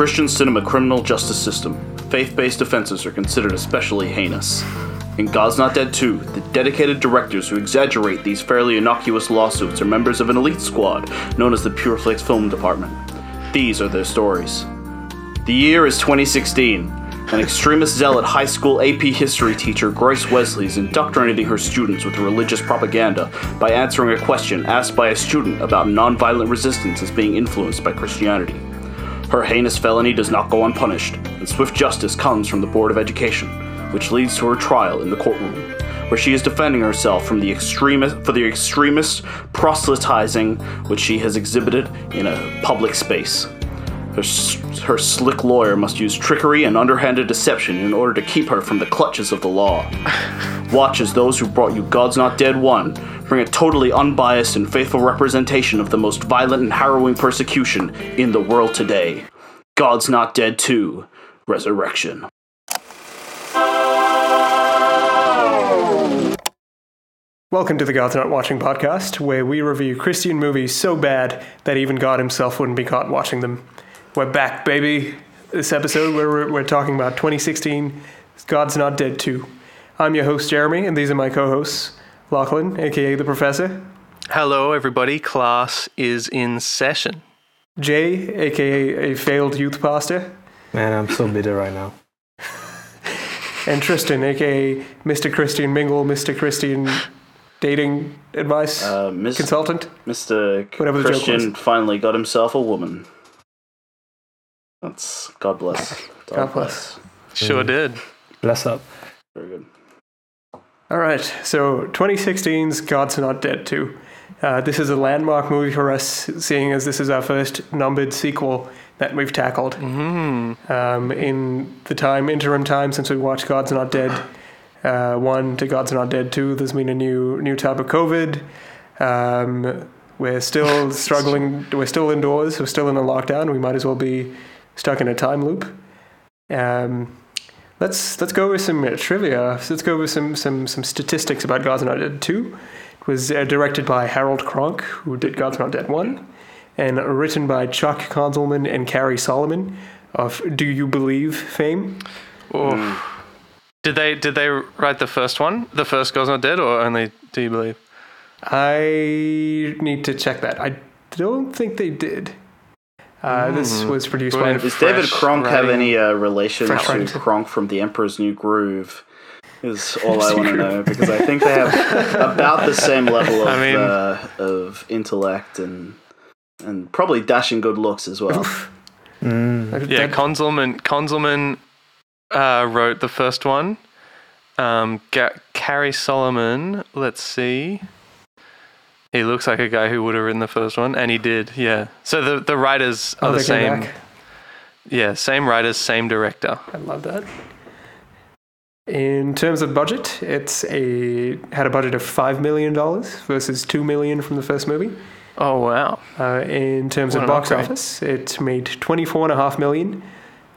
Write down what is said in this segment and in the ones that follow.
Christian cinema criminal justice system, faith based offenses are considered especially heinous. In God's Not Dead 2, the dedicated directors who exaggerate these fairly innocuous lawsuits are members of an elite squad known as the Pureflix Film Department. These are their stories. The year is 2016. An extremist zealot high school AP history teacher, Grace Wesley, is indoctrinating her students with religious propaganda by answering a question asked by a student about nonviolent resistance as being influenced by Christianity. Her heinous felony does not go unpunished, and swift justice comes from the Board of Education, which leads to her trial in the courtroom, where she is defending herself from the extremist for the extremist proselytizing which she has exhibited in a public space. Her, her slick lawyer must use trickery and underhanded deception in order to keep her from the clutches of the law. Watch as those who brought you God's Not Dead 1 bring a totally unbiased and faithful representation of the most violent and harrowing persecution in the world today. God's Not Dead 2 Resurrection. Welcome to the God's Not Watching podcast, where we review Christian movies so bad that even God himself wouldn't be caught watching them. We're back, baby. This episode, we're, we're talking about 2016 God's Not Dead 2. I'm your host, Jeremy, and these are my co hosts, Lachlan, aka The Professor, Hello, everybody. Class is in session. Jay, aka a failed youth pastor, Man, I'm so bitter right now. and Tristan, aka Mr. Christian Mingle, Mr. Christian Dating Advice Uh, Miss- Consultant. Mr. Whatever the joke Christian finally got himself a woman. That's God bless. God bless. Sure did. Bless up. Very good. All right, so 2016's God's Not Dead 2. Uh, this is a landmark movie for us, seeing as this is our first numbered sequel that we've tackled. Mm-hmm. Um, in the time, interim time since we watched God's Not Dead uh, 1 to God's Not Dead 2, there's been a new new type of COVID. Um, we're still struggling, we're still indoors, we're still in a lockdown, we might as well be stuck in a time loop. Um, let's let's go with some uh, trivia. Let's go with some some some statistics about God's Not Dead Two. It was uh, directed by Harold Cronk, who did God's Not Dead One, and written by Chuck Konzelman and Cary Solomon of Do You Believe fame. Oh. Did they did they write the first one? The first God's Not Dead, or only Do You Believe? I need to check that. I don't think they did. Uh, This was produced Well, by it Does David Fresh Kronk have any uh, relation Fresh to writing. Kronk from The Emperor's New Groove? Is all I want to know because I think they have about the same level of I mean- uh, of intellect and and probably dashing good looks as well. Mm. Yeah, That- Konzelman Konzelman uh, wrote the first one. Um, Ga- Cary Solomon. Let's see. He looks like a guy who would have written the first one, and he did. Yeah. So the the writers are Oh, the they came same. back. Yeah, same writers, same director. I love that. In terms of budget, it's a had a budget of five million dollars versus two million from the first movie. Oh wow. Uh, in terms What of box upgrade. office, it made twenty four and a half million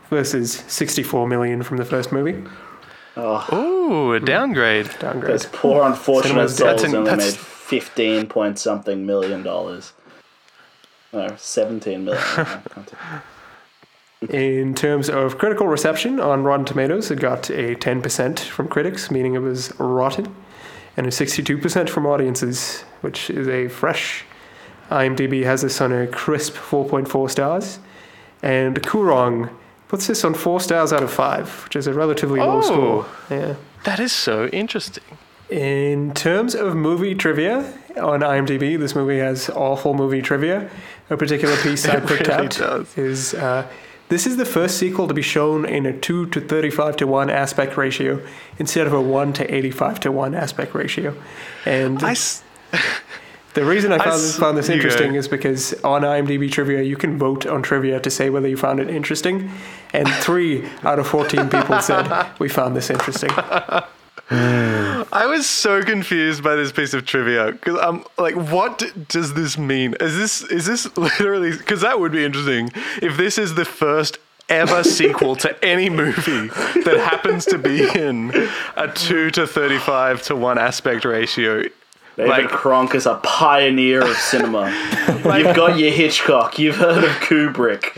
versus sixty four million from the first movie. Oh, Ooh, a downgrade. Downgrade. That's poor unfortunate souls that's an- only that's- made fifteen point something million dollars. No, seventeen million. I can't take- In terms of critical reception on Rotten Tomatoes, it got a ten percent from critics, meaning it was rotten, and a sixty two percent from audiences, which is a fresh. IMDb has this on a crisp four point four stars, and Kurong puts this on four stars out of five, which is a relatively low Oh. score. Yeah. That is so interesting. In terms of movie trivia on IMDb, this movie has awful movie trivia. A particular piece I picked really out does. is uh, this is the first sequel to be shown in a 2 to 35 to 1 aspect ratio instead of a 1 to 85 to 1 aspect ratio. And I s- the reason I I found, s- this, found this interesting is because on IMDb trivia, you can vote on trivia to say whether you found it interesting. And three out of 14 people said, We found this interesting. I was so confused by this piece of trivia because I'm like, what does this mean? Is this is this literally? Because that would be interesting if this is the first ever sequel to any movie that happens to be in a two to thirty-five to one aspect ratio. David Like- Cronk is a pioneer of cinema. You've got your Hitchcock. You've heard of Kubrick.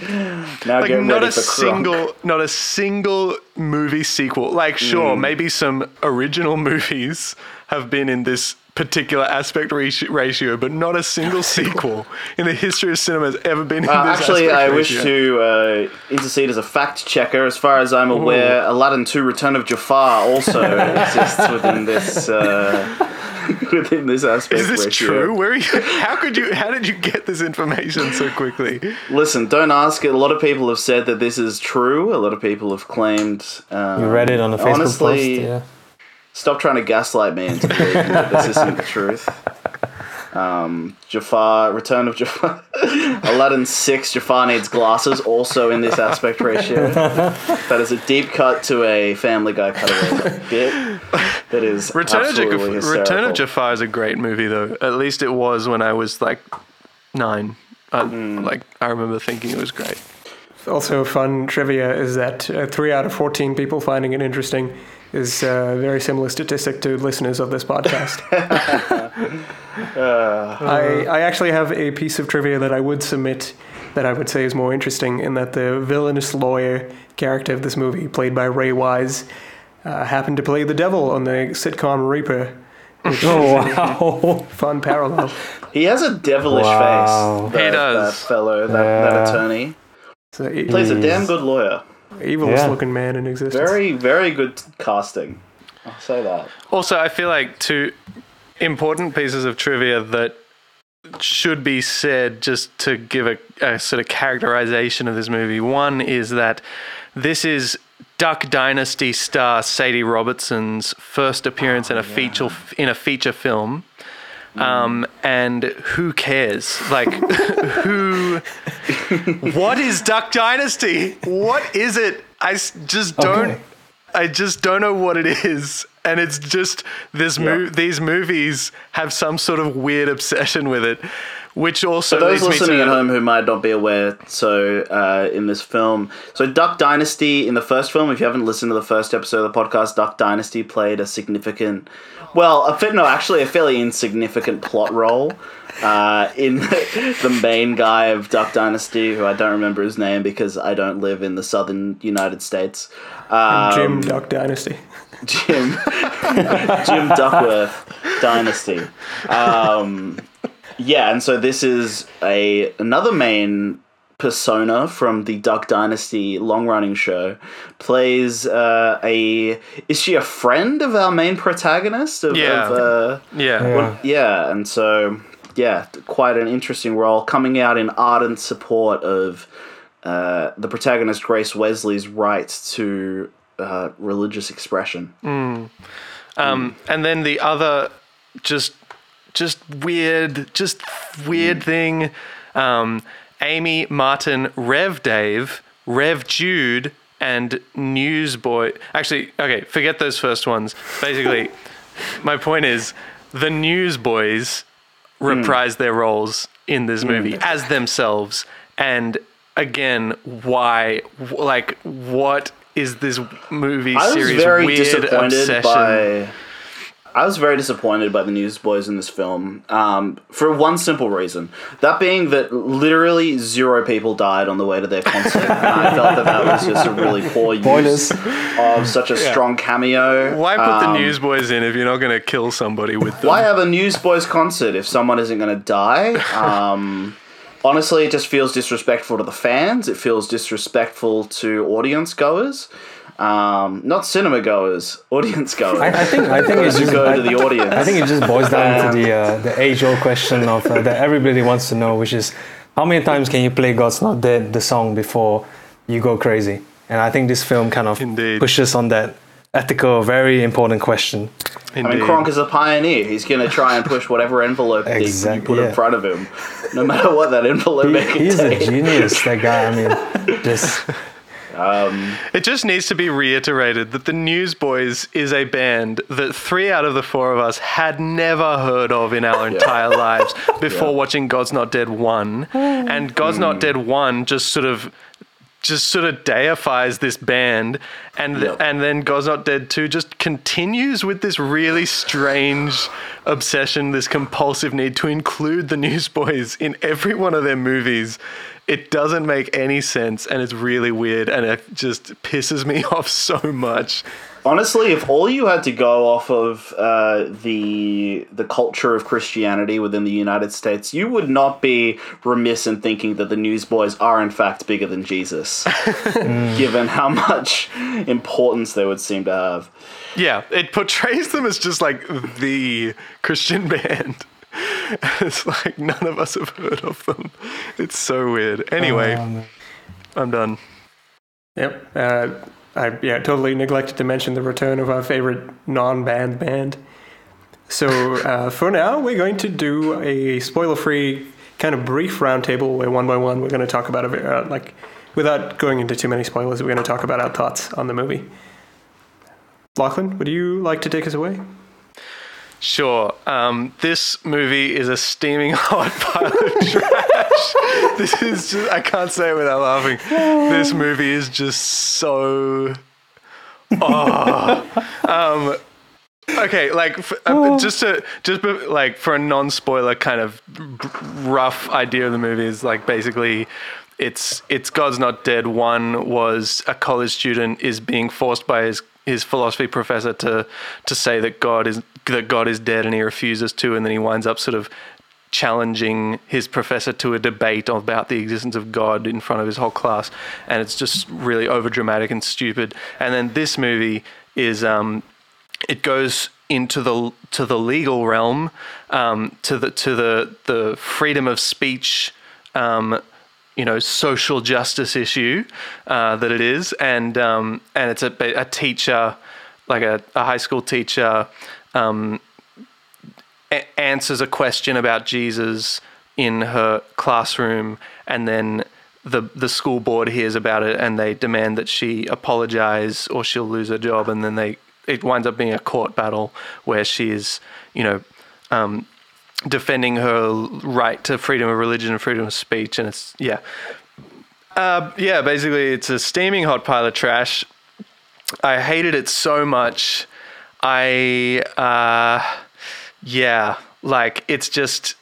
Now like get not ready a for single not a single movie sequel like sure Mm. maybe some original movies have been in this particular aspect ratio, ratio but not a single sequel in the history of cinema has ever been in Uh, this actually, aspect I wish to uh, intercede as a fact checker. As far as I'm aware, Aladdin 2: Return of Jafar also exists within this uh, within this aspect is this ratio. true where are you, how could you how did you get this information so quickly Listen, don't ask. A lot of people have said that this is true. A lot of people have claimed. Um, You read it on a Facebook honestly, post. Yeah. Stop trying to gaslight me into believing that this isn't the truth. Um, Jafar, Return of Jafar, Aladdin 6, Jafar needs glasses, also in this aspect ratio. That is a deep cut to a Family Guy cutaway bit. That is Return of, absolutely Jafar. Return of Jafar is a great movie though at least it was when I was like nine I, Hmm. like I remember thinking it was great Also, fun trivia is that uh, three out of 14 people finding it interesting is a very similar statistic to listeners of this podcast. I, I actually have a piece of trivia that I would submit that I would say is more interesting in that the villainous lawyer character of this movie, played by Ray Wise, uh, happened to play the devil on the sitcom Reaper. Oh wow. Fun parallel. He has a devilish Wow. face. That, He does. That fellow, that, that attorney. So, e- Plays a damn good lawyer. Evilest Yeah. looking man in existence. Very, very good casting. I'll say that. Also, I feel like two important pieces of trivia that should be said just to give a, a sort of characterization of this movie. One is that this is Duck Dynasty star Sadie Robertson's first appearance in a oh, feature in a feature film. Um, and who cares? Like, who? What is Duck Dynasty? What is it? I s- just don't. Okay. I just don't know what it is, and it's just this mo- these movies have some sort of weird obsession with it, which also For those leads me listening to at home who might not be aware, so uh, in this film, so Duck Dynasty in the first film, if you haven't listened to the first episode of the podcast, Duck Dynasty played a significant, well, a fa- no, actually a fairly insignificant plot role uh, in the main guy of Duck Dynasty, who I don't remember his name because I don't live in the southern United States. Um, Jim Duck Dynasty. Jim Jim Duckworth Dynasty. Um, yeah, and so this is a another main persona from the Duck Dynasty long running show. Plays uh, a is she a friend of our main protagonist? Of, Yeah. Of, uh, yeah. Yeah. well, yeah, and so yeah, quite an interesting role coming out in ardent support of uh, the protagonist Grace Wesley's right to uh, religious expression. Um, and then the other, just, just weird, just weird mm. thing. Um, Amy Martin, Rev Dave, Rev Jude, and Newsboy. Actually, okay, forget those first ones. Basically, my point is the Newsboys mm. reprise their roles in this mm. movie as themselves. And again, why? Like, what is this movie I was series very weird disappointed obsession? by. I was very disappointed by the Newsboys in this film um, for one simple reason. That being that literally zero people died on the way to their concert. and I felt that that was just a really poor use of such a strong cameo. Why put the Um, Newsboys in if you're not going to kill somebody with them? Why have a Newsboys concert if someone isn't going to die? Um, honestly, it just feels disrespectful to the fans. It feels disrespectful to audience goers. Um, not cinema goers, audience goers. I, I think I think it's just go I, to the audience. I think it just boils down to the uh, the age old question of uh, that everybody wants to know, which is how many times can you play "God's Not Dead" the song before you go crazy? And I think this film kind of Indeed. pushes on that ethical, very important question. I mean, Indeed. Cronk is a pioneer. He's going to try and push whatever envelope that you Exactly, put in front of him, no matter what that envelope may He, he's a genius, that guy. I mean, just Um, it just needs to be reiterated that the Newsboys is a band that three out of the four of us had never heard of in our entire lives before Yeah. watching God's Not Dead 1. And God's Not mm. Dead 1 just sort of just sort of deifies this band, and Yep. and then God's Not Dead Two just continues with this really strange obsession, this compulsive need to include the Newsboys in every one of their movies. It doesn't make any sense, and it's really weird, and it just pisses me off so much. Honestly, if all you had to go off of uh, the the culture of Christianity within the United States, you would not be remiss in thinking that the Newsboys are in fact bigger than Jesus, given how much importance they would seem to have. Yeah, it portrays them as just like the Christian band. It's like none of us have heard of them. It's so weird. Anyway, Um, I'm done. Yep. Uh, I yeah totally neglected to mention the return of our favorite non-band band. So uh, for now, we're going to do a spoiler-free kind of brief roundtable where one by one we're going to talk about a uh, like without going into too many spoilers. We're going to talk about our thoughts on the movie. Lachlan, would you like to take us away? Sure. Um, this movie is a steaming hot pile of trash. this is just, I can't say it without laughing. This movie is just so. Oh. um, okay, like f- uh, just to just be- like for a non-spoiler kind of rough idea of the movie is like basically it's it's God's Not Dead. One was a college student is being forced by his his philosophy professor to to say that God is that God is dead, and he refuses to, and then he winds up sort of challenging his professor to a debate about the existence of God in front of his whole class, and it's just really over dramatic and stupid. And then this movie is um, it goes into the to the legal realm, um, to the to the the freedom of speech. Um, you know, social justice issue uh, that it is, and um, and it's a, a teacher, like a, a high school teacher, um, a- answers a question about Jesus in her classroom, and then the the school board hears about it, and they demand that she apologize or she'll lose her job, and then they it winds up being a court battle where she is, you know. Um, defending her right to freedom of religion and freedom of speech and it's yeah uh, yeah basically it's a steaming hot pile of trash i hated it so much i uh yeah like it's just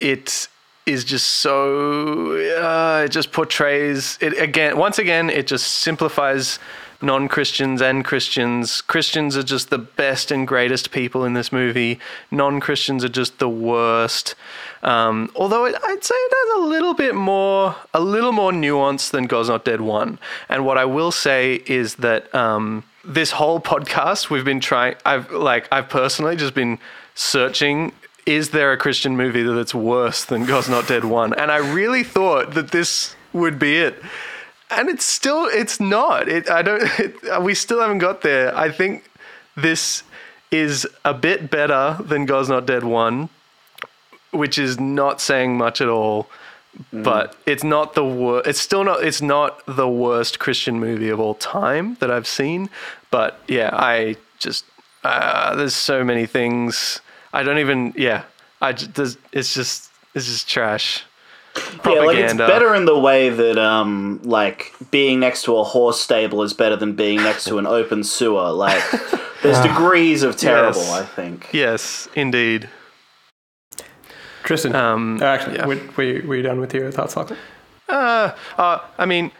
it is just so uh, it just portrays it again once again it just simplifies non-christians and christians. Christians are just the best and greatest people in this movie. Non-christians are just the worst. Um, although it, i'd say it has a little bit more a little more nuance than god's not dead 1 and what i will say is that um, this whole podcast we've been trying i've like i've personally just been searching is there a Christian movie that's worse than God's Not Dead 1? And I really thought that this would be it. And it's still, it's not. It, I don't, it, we still haven't got there. I think this is a bit better than God's Not Dead 1, which is not saying much at all. But it's not the wor- It's still not. It's not the worst Christian movie of all time that I've seen. But yeah, I just uh, there's so many things. I don't even. Yeah, I just, it's just it's just trash. Yeah, like it's better in the way that um like being next to a horse stable is better than being next to an open sewer. Like there's degrees of terrible, Yes. I think. Yes, indeed. Tristan, Um, uh, actually, yeah. were, were, you, were you done with your thoughts, Lachlan? Uh, uh, I mean,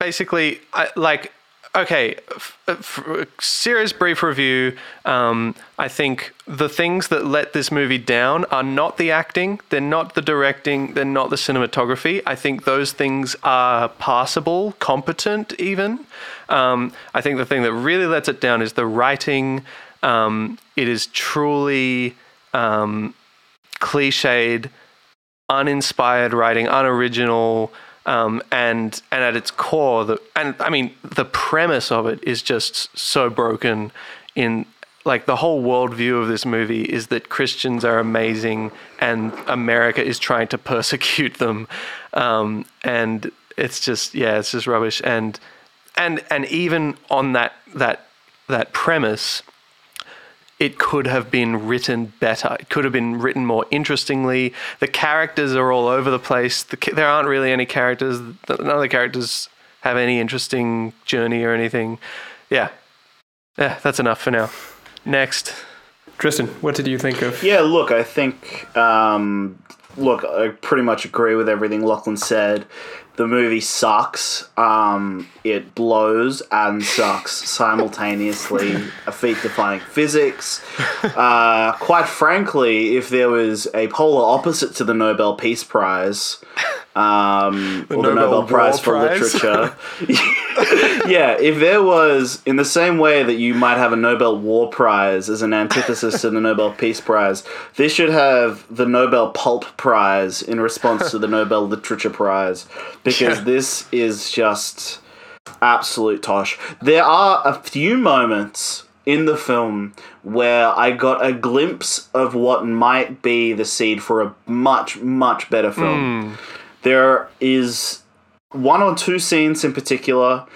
basically, I like. Okay, f- f- serious brief review. Um, I think the things that let this movie down are not the acting, they're not the directing, they're not the cinematography. I think those things are passable, competent, even. Um, I think the thing that really lets it down is the writing. Um, it is truly um, cliched, uninspired writing, unoriginal, um, and and at its core, the and I mean the premise of it is just so broken. In like the whole worldview of this movie is that Christians are amazing and America is trying to persecute them, um, and it's just yeah, it's just rubbish. And and and even on that that that premise, it could have been written better. It could have been written more interestingly. The characters are all over the place. The, there aren't really any characters. None of the characters have any interesting journey or anything. Yeah, yeah, that's enough for now. Next, Tristan, what did you think of? Yeah, look, I think, um, look, I pretty much agree with everything Lachlan said. The movie sucks. Um, it blows and sucks simultaneously. a feat defying physics. Uh, quite frankly, if there was a polar opposite to the Nobel Peace Prize, um, or the Nobel Nobel War Prize for Prize? Literature, yeah, if there was, in the same way that you might have a Nobel War Prize as an antithesis to the Nobel Peace Prize, this should have the Nobel Pulp Prize in response to the Nobel Literature Prize, because Yeah. this is just absolute tosh. There are a few moments in the film where I got a glimpse of what might be the seed for a much, much better film. Hmm. There is one or two scenes in particular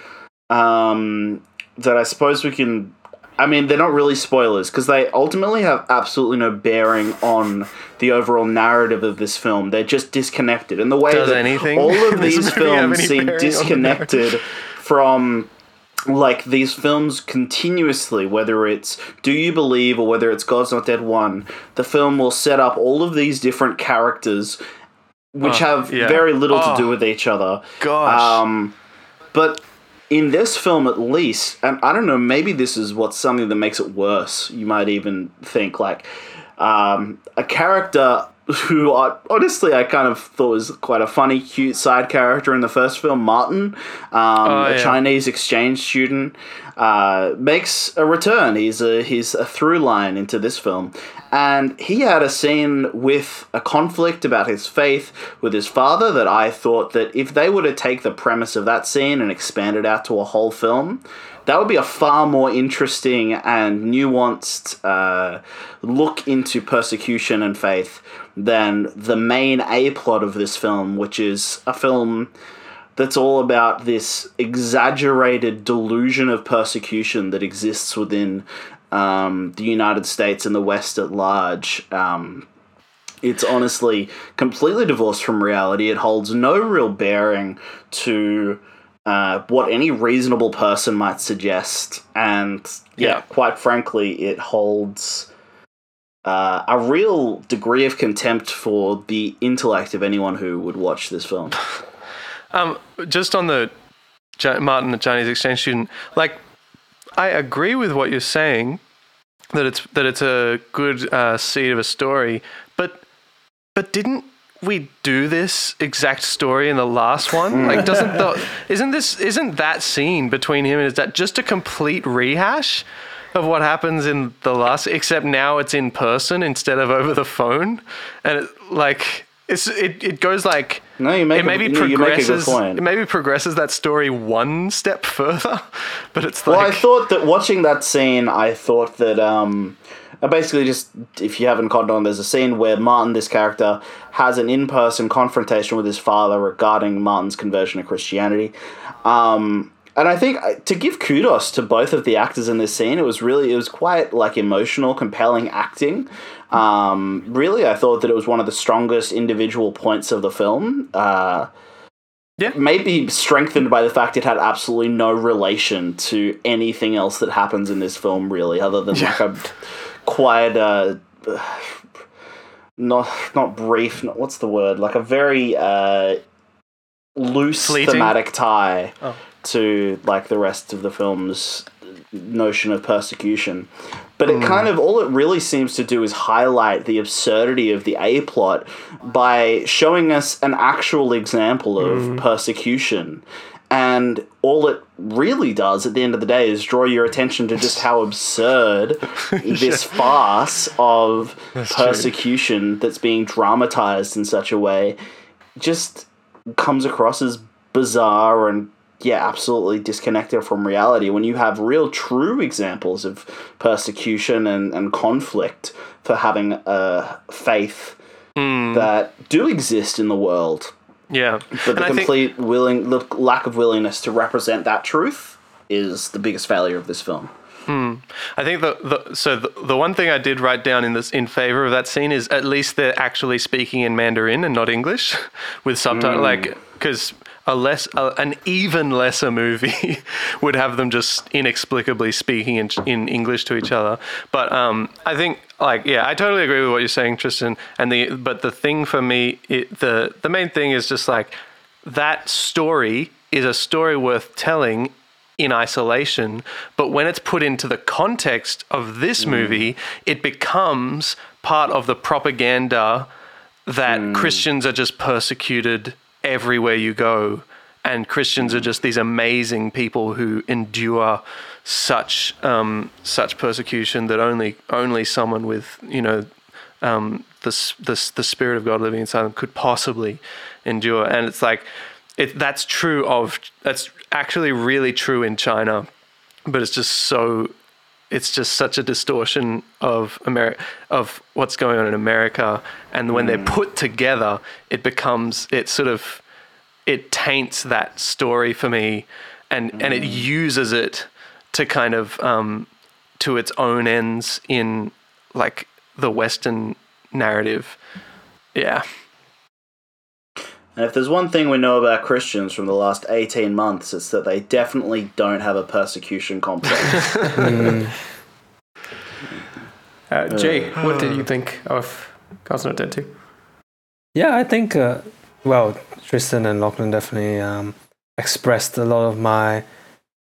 um, that I suppose we can. I mean, they're not really spoilers because they ultimately have absolutely no bearing on the overall narrative of this film. They're just disconnected. And the way Does that anything all of these films seem the disconnected from like these films continuously, whether it's Do You Believe or whether it's God's Not Dead 1, the film will set up all of these different characters which Oh, have yeah. very little Oh. to do with each other. gosh, Um, but in this film, at least, and I don't know, maybe this is what's something that makes it worse. You might even think like um, a character who I, honestly I kind of thought was quite a funny, cute side character in the first film, Martin, um, Oh, a yeah. Chinese exchange student, uh, makes a return. He's a he's a through line into this film, and he had a scene with a conflict about his faith with his father that I thought that if they were to take the premise of that scene and expand it out to a whole film, that would be a far more interesting and nuanced uh, look into persecution and faith than the main A plot of this film, which is a film that's all about this exaggerated delusion of persecution that exists within um, the United States and the West at large. Um, it's honestly completely divorced from reality. It holds no real bearing to uh, what any reasonable person might suggest. And yeah, Yeah. quite frankly, it holds uh, a real degree of contempt for the intellect of anyone who would watch this film. Um, just on the Martin, the Chinese exchange student, like I agree with what you're saying that it's that it's a good uh, seed of a story, but but didn't we do this exact story in the last one? Like, doesn't the isn't this isn't that scene between him and his dad just a complete rehash? Of what happens in the last, except now it's in person instead of over the phone, and it, like it's it, it goes like No, you make it a- maybe you- you make a good progresses. point. It maybe progresses that story one step further, but it's like Well, I thought that watching that scene, I thought that um, uh, basically just if you haven't caught on, there's a scene where Martin, this character, has an in-person confrontation with his father regarding Martin's conversion to Christianity. Um, and I think uh, to give kudos to both of the actors in this scene, it was really it was quite like emotional, compelling acting. Um, really, I thought that it was one of the strongest individual points of the film. Uh, Yeah. maybe strengthened by the fact it had absolutely no relation to anything else that happens in this film, really, other than like a quiet, uh, not not brief. Not, what's the word? Like a very uh, loose Fleeting? thematic tie Oh. to like the rest of the film's notion of persecution. But it kind of all it really seems to do is highlight the absurdity of the A plot by showing us an actual example of persecution. And all it really does at the end of the day is draw your attention to just how absurd this farce of persecution that's being dramatized in such a way just comes across as bizarre and yeah, absolutely disconnected from reality when you have real true examples of persecution and, and conflict for having a faith hmm. that do exist in the world. Yeah. But the I think- complete willing the lack of willingness to represent that truth is the biggest failure of this film. I think the, the so the, the one thing I did write down in this in favor of that scene is at least they're actually speaking in Mandarin and not English with subtitle Mm. like because a less a, an even lesser movie would have them just inexplicably speaking in, in English to each other. But um, I think like yeah, I totally agree with what you're saying, Tristan. And the but the thing for me, it, the the main thing is just like that story is a story worth telling in isolation, but when it's put into the context of this movie, it becomes part of the propaganda that Christians are just persecuted everywhere you go. And Christians are just these amazing people who endure such um, such persecution that only only someone with you know um, the, the the spirit of God living inside them could possibly endure. And it's like it that's true of that's actually really true in China, but it's just so it's just such a distortion of America of what's going on in America. And when they're put together, it becomes it sort of it taints that story for me, and and it uses it to kind of um, to its own ends in like the Western narrative. Yeah. And if there's one thing we know about Christians from the last 18 months, it's that they definitely don't have a persecution complex. Uh, Jay, what did you think of God's Not Dead 2? Yeah, I think, uh, well, Tristan and Lachlan definitely um, expressed a lot of my,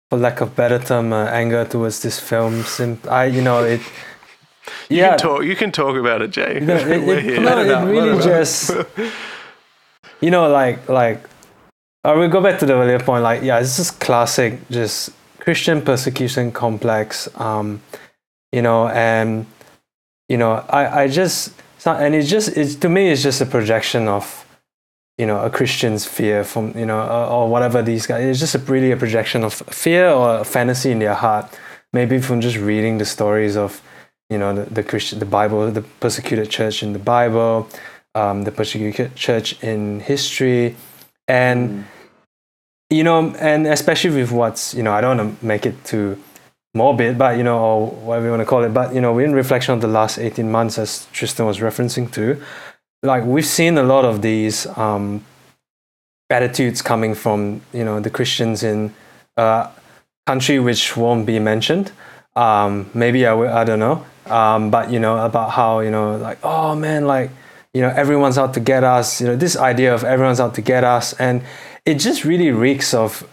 for lack of better term, uh, anger towards this film. Sim- I, you know, it. You yeah, can talk. You can talk about it, Jay. No, it, We're it, here. no, it out, it let really just, you know, like like, I will go back to the earlier point. Like, yeah, it's just classic, just Christian persecution complex. Um, you know, and you know, I I just not, and it's just it's to me it's just a projection of, you know, a Christian's fear from you know or, or whatever these guys. It's just a, really a projection of fear or a fantasy in their heart, maybe from just reading the stories of you know the, the Christian, the Bible, the persecuted church in the Bible, um, the persecuted church in history, and you know, and especially with what's you know, I don't want to make it too morbid, but you know, or whatever you want to call it, but you know, in reflection of the last eighteen months, as Tristan was referencing to, like we've seen a lot of these um, attitudes coming from you know the Christians in a country which won't be mentioned. Um, maybe I I don't know. Um, but you know about how you know like oh man like you know everyone's out to get us. You know this idea of everyone's out to get us, and it just really reeks of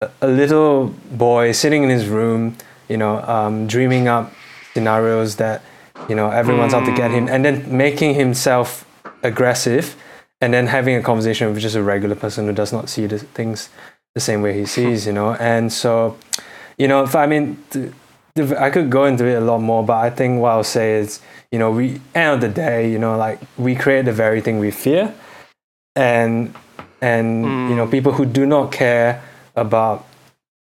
a- little boy sitting in his room, you know, um, dreaming up scenarios that you know everyone's out to get him, and then making himself aggressive, and then having a conversation with just a regular person who does not see the things the same way he sees, you know. And so, you know, if I mean, th- I could go into it a lot more, but I think what I'll say is, you know, we end of the day, you know, like we create the very thing we fear, and and you know, people who do not care about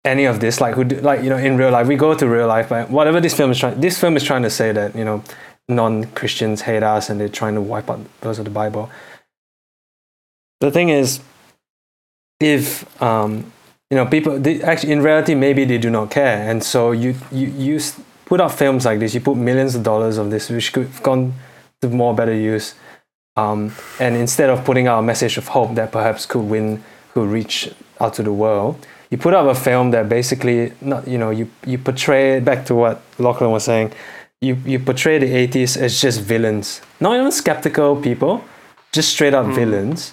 any of this, like who do, like you know, in real life, we go to real life, but whatever this film is trying, this film is trying to say that you know, non-Christians hate us and they're trying to wipe out those of the Bible. The thing is, if um, you know people they, actually in reality maybe they do not care. And so you you you put out films like this you put millions of dollars of this which could have gone to more better use um, and instead of putting out a message of hope that perhaps could win could reach out to the world you put out a film that basically not you know you you portray back to what Lachlan was saying. You you portray the atheists as just villains. Not even skeptical people just straight up villains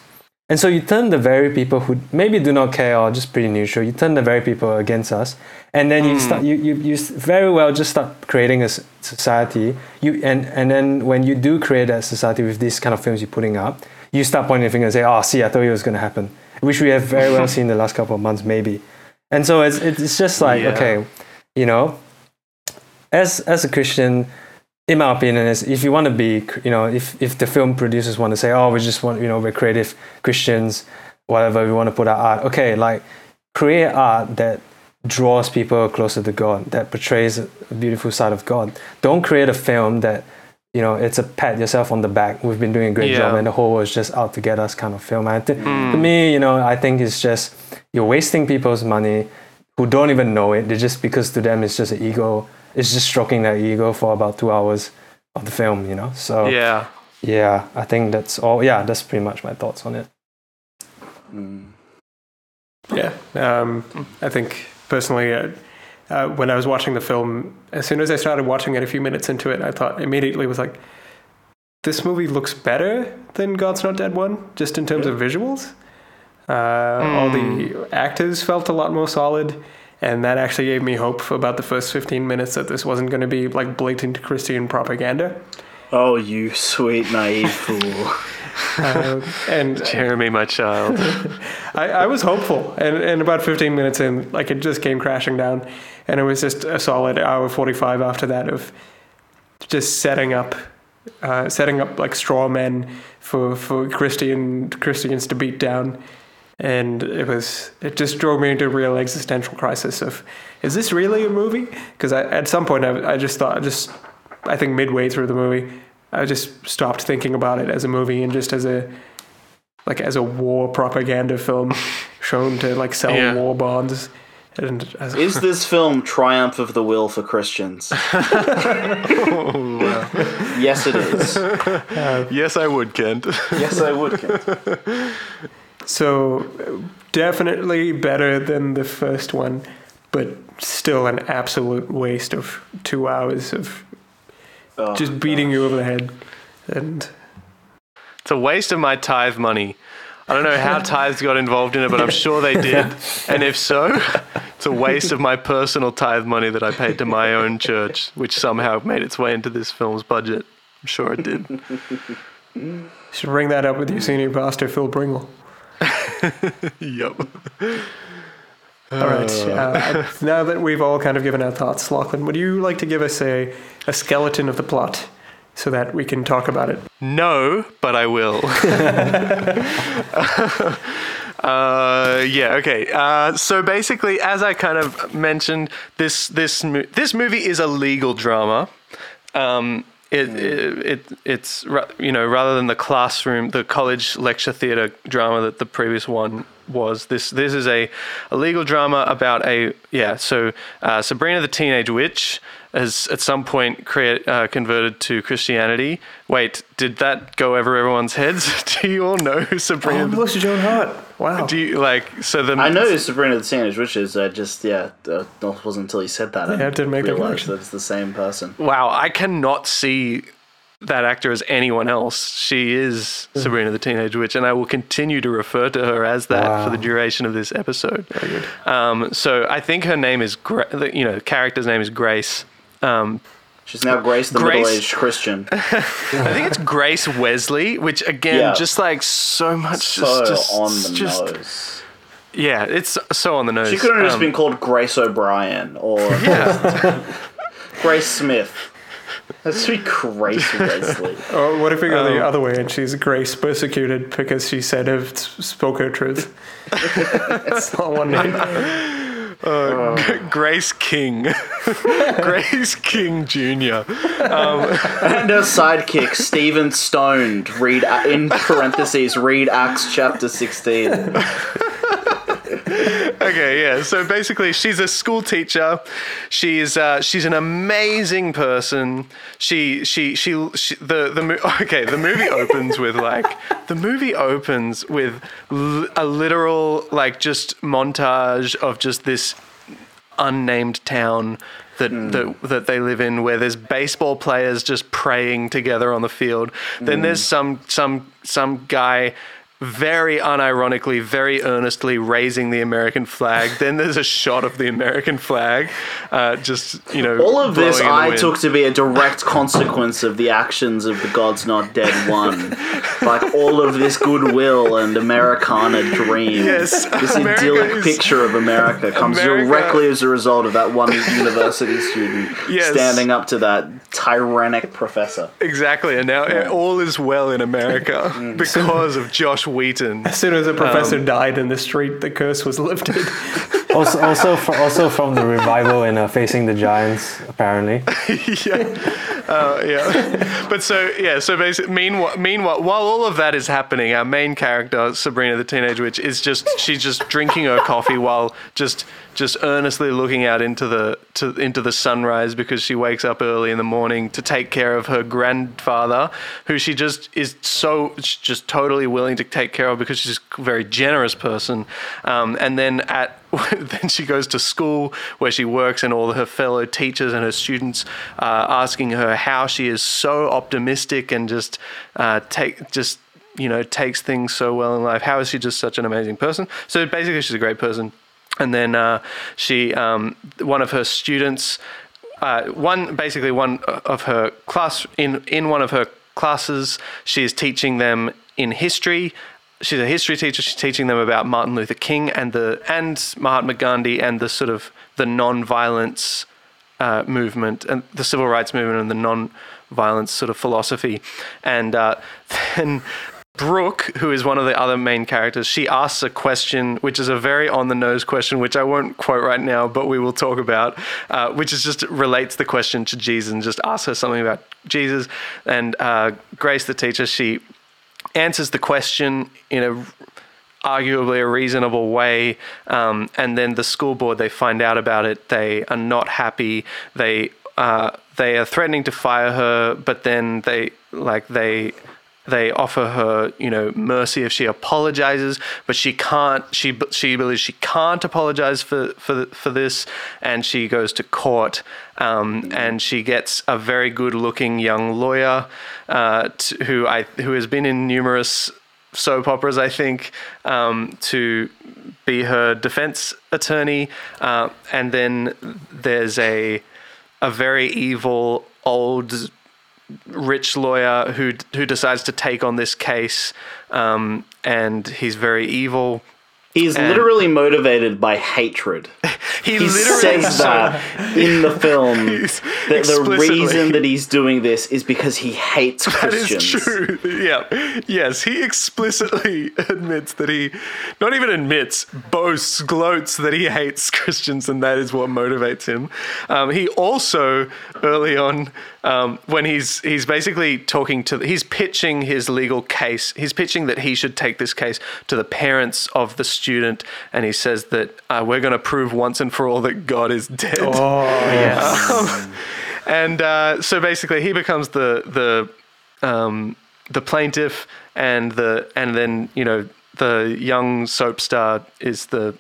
and so you turn the very people who maybe do not care or just pretty neutral, you turn the very people against us. And then you hmm. start you, you, you very well just start creating a society. You and, and then when you do create that society with these kind of films you're putting up, you start pointing the finger and say, Oh, see, I told you it was gonna happen. Which we have very well seen the last couple of months, maybe. And so it's it's just like, Yeah. okay, you know, as as a Christian, in my opinion, is if you want to be, you know, if if the film producers want to say, oh, we just want, you know, we're creative Christians, whatever, we want to put out art. Okay, like create art that draws people closer to God, that portrays a beautiful side of God. Don't create a film that, you know, it's a pat yourself on the back. We've been doing a great job, and the whole world is just out to get us kind of film. And I thi- to hmm. me, you know, I think it's just you're wasting people's money who don't even know it. They just because to them it's just an ego. It's just stroking their ego for about two hours of the film, you know. So Yeah. yeah, I think that's all. Yeah, that's pretty much my thoughts on it. Yeah, um, I think personally, uh, uh, when I was watching the film, as soon as I started watching it, a few minutes into it, I thought immediately was like, this movie looks better than God's Not Dead one, just in terms of visuals. Uh, All the actors felt a lot more solid, and that actually gave me hope for about the first 15 minutes that this wasn't going to be like blatant Christian propaganda. Oh, you sweet naive fool. Uh, and Jeremy, my child. I, I was hopeful, and, and about 15 minutes in, like it just came crashing down, and it was just a solid hour 45 after that of just setting up, uh, setting up like straw men for for Christian Christians to beat down, and it was it just drove me into a real existential crisis of, is this really a movie? Because at some point I, I just thought just I think midway through the movie I just stopped thinking about it as a movie and just as a like as a war propaganda film shown to like sell Yeah. war bonds. And as, Is this film Triumph of the Will for Christians? Oh, yes, it is. yes, I would, Kent. Yes, I would. Kent. So uh, definitely better than the first one, but still an absolute waste of two hours of Oh, just beating you over the head. And It's a waste of my tithe money. I don't know how tithes got involved in it, but I'm sure they did. And if so, it's a waste of my personal tithe money that I paid to my own church, which somehow made its way into this film's budget. I'm sure it did. you should bring that up with your senior pastor, Phil Pringle. yep. All right. Uh, now that we've all kind of given our thoughts, Lachlan, would you like to give us a, a skeleton of the plot so that we can talk about it? No, but I will. uh, yeah. Okay. Uh, so basically, as I kind of mentioned, this this this movie is a legal drama. Um, it, it, it it's you know rather than the classroom, the college lecture theatre drama that the previous one was. This this is a, a legal drama about a yeah. So uh, Sabrina the Teenage Witch has at some point create, uh, converted to Christianity. Wait, did that go over everyone's heads? Do you all know who Sabrina? the- Melissa Joan Hart. Wow. do you like so the I know Sabrina the Teenage Witch is. I just yeah, uh, it wasn't until he said that Yeah, I I didn't make that realized connection. that it's the same person. Wow, I cannot see that actor as anyone else. She is Sabrina the Teenage Witch, and I will continue to refer to her as that Wow. for the duration of this episode. Um, so I think her name is, Gra- you know, the character's name is Grace. Um, She's now Grace, the Grace- middle-aged Christian. I think it's Grace Wesley, which again, Yeah. just like so much, So just, just, on the just- nose. yeah, it's so on the nose. She could have just Um, been called Grace O'Brien or Grace Smith. That's be Grace Wesley. Or what if we go the Um, other way and she's Grace persecuted because she said of spoke her truth? it's not one name. Uh, oh. Grace King, Grace King Jr. Um, and her sidekick, Stephen Stoned. Read uh, in parentheses. Read Acts chapter sixteen. Okay, yeah. So basically, she's a school teacher. She's uh, she's an amazing person. She she she, she the the mo- okay. The movie opens with like the movie opens with l- a literal like just montage of just this unnamed town that, that that they live in where there's baseball players just praying together on the field. Then there's some some some guy very unironically, very earnestly raising the American flag. then there's a shot of the American flag, uh, just you know. All of this blowing in the I took to be a direct consequence of the actions of the God's Not Dead one. like all of this goodwill and Americana dream. Yes, This America idyllic is- picture of America comes America- directly as a result of that one university student Yes. standing up to that tyrannic professor. Exactly, and now all is well in America Mm. because of Josh Wheaton. As soon as the professor Um, died in the street, the curse was lifted. Also, also, fr- also from the revival in uh, Facing the Giants, apparently. yeah. Uh, yeah. But so yeah, so basically, meanwhile, meanwhile, while all of that is happening, our main character, Sabrina the Teenage Witch, is just she's just drinking her coffee while just just earnestly looking out into the to, into the sunrise because she wakes up early in the morning to take care of her grandfather, who she just is so just totally willing to take care of because she's a very generous person. Um, and then at then she goes to school where she works, and all her fellow teachers and her students uh, asking her how she is so optimistic and just uh, take just you know takes things so well in life. How is she just such an amazing person? So basically, she's a great person. And then uh, she, um, one of her students, uh, one basically one of her class in in one of her classes, she is teaching them in history. She's a history teacher. She's teaching them about Martin Luther King and the and Mahatma Gandhi and the sort of the non-violence uh, movement and the civil rights movement and the non-violence sort of philosophy. And uh, then Brooke, who is one of the other main characters, she asks a question, which is a very on the nose question, which I won't quote right now, but we will talk about, uh, which is just relates the question to Jesus and just asks her something about Jesus. And uh, Grace, the teacher, she answers the question in a arguably a reasonable way um, and then the school board they find out about it they are not happy they uh, they are threatening to fire her but then they like they they offer her, you know, mercy if she apologizes, but she can't. She she believes she can't apologize for for for this, and she goes to court. Um, and she gets a very good-looking young lawyer uh, who I who has been in numerous soap operas, I think, um, to be her defense attorney. Uh, and then there's a a very evil old rich lawyer who who decides to take on this case, um, and he's very evil. He's And- literally motivated by hatred. He, He literally says that in the film. That the reason that he's doing this is because he hates Christians. That is true. Yeah. Yes, he explicitly admits that he, not even admits, boasts, gloats that he hates Christians, and that is what motivates him. Um, he also, early on, um, when he's he's basically talking to, he's pitching his legal case. He's pitching that he should take this case to the parents of the student, and he says that uh, we're going to prove once and for all that God is dead. Oh, yes. and uh, so basically he becomes the the um, the plaintiff and the and then you know the young soap star is the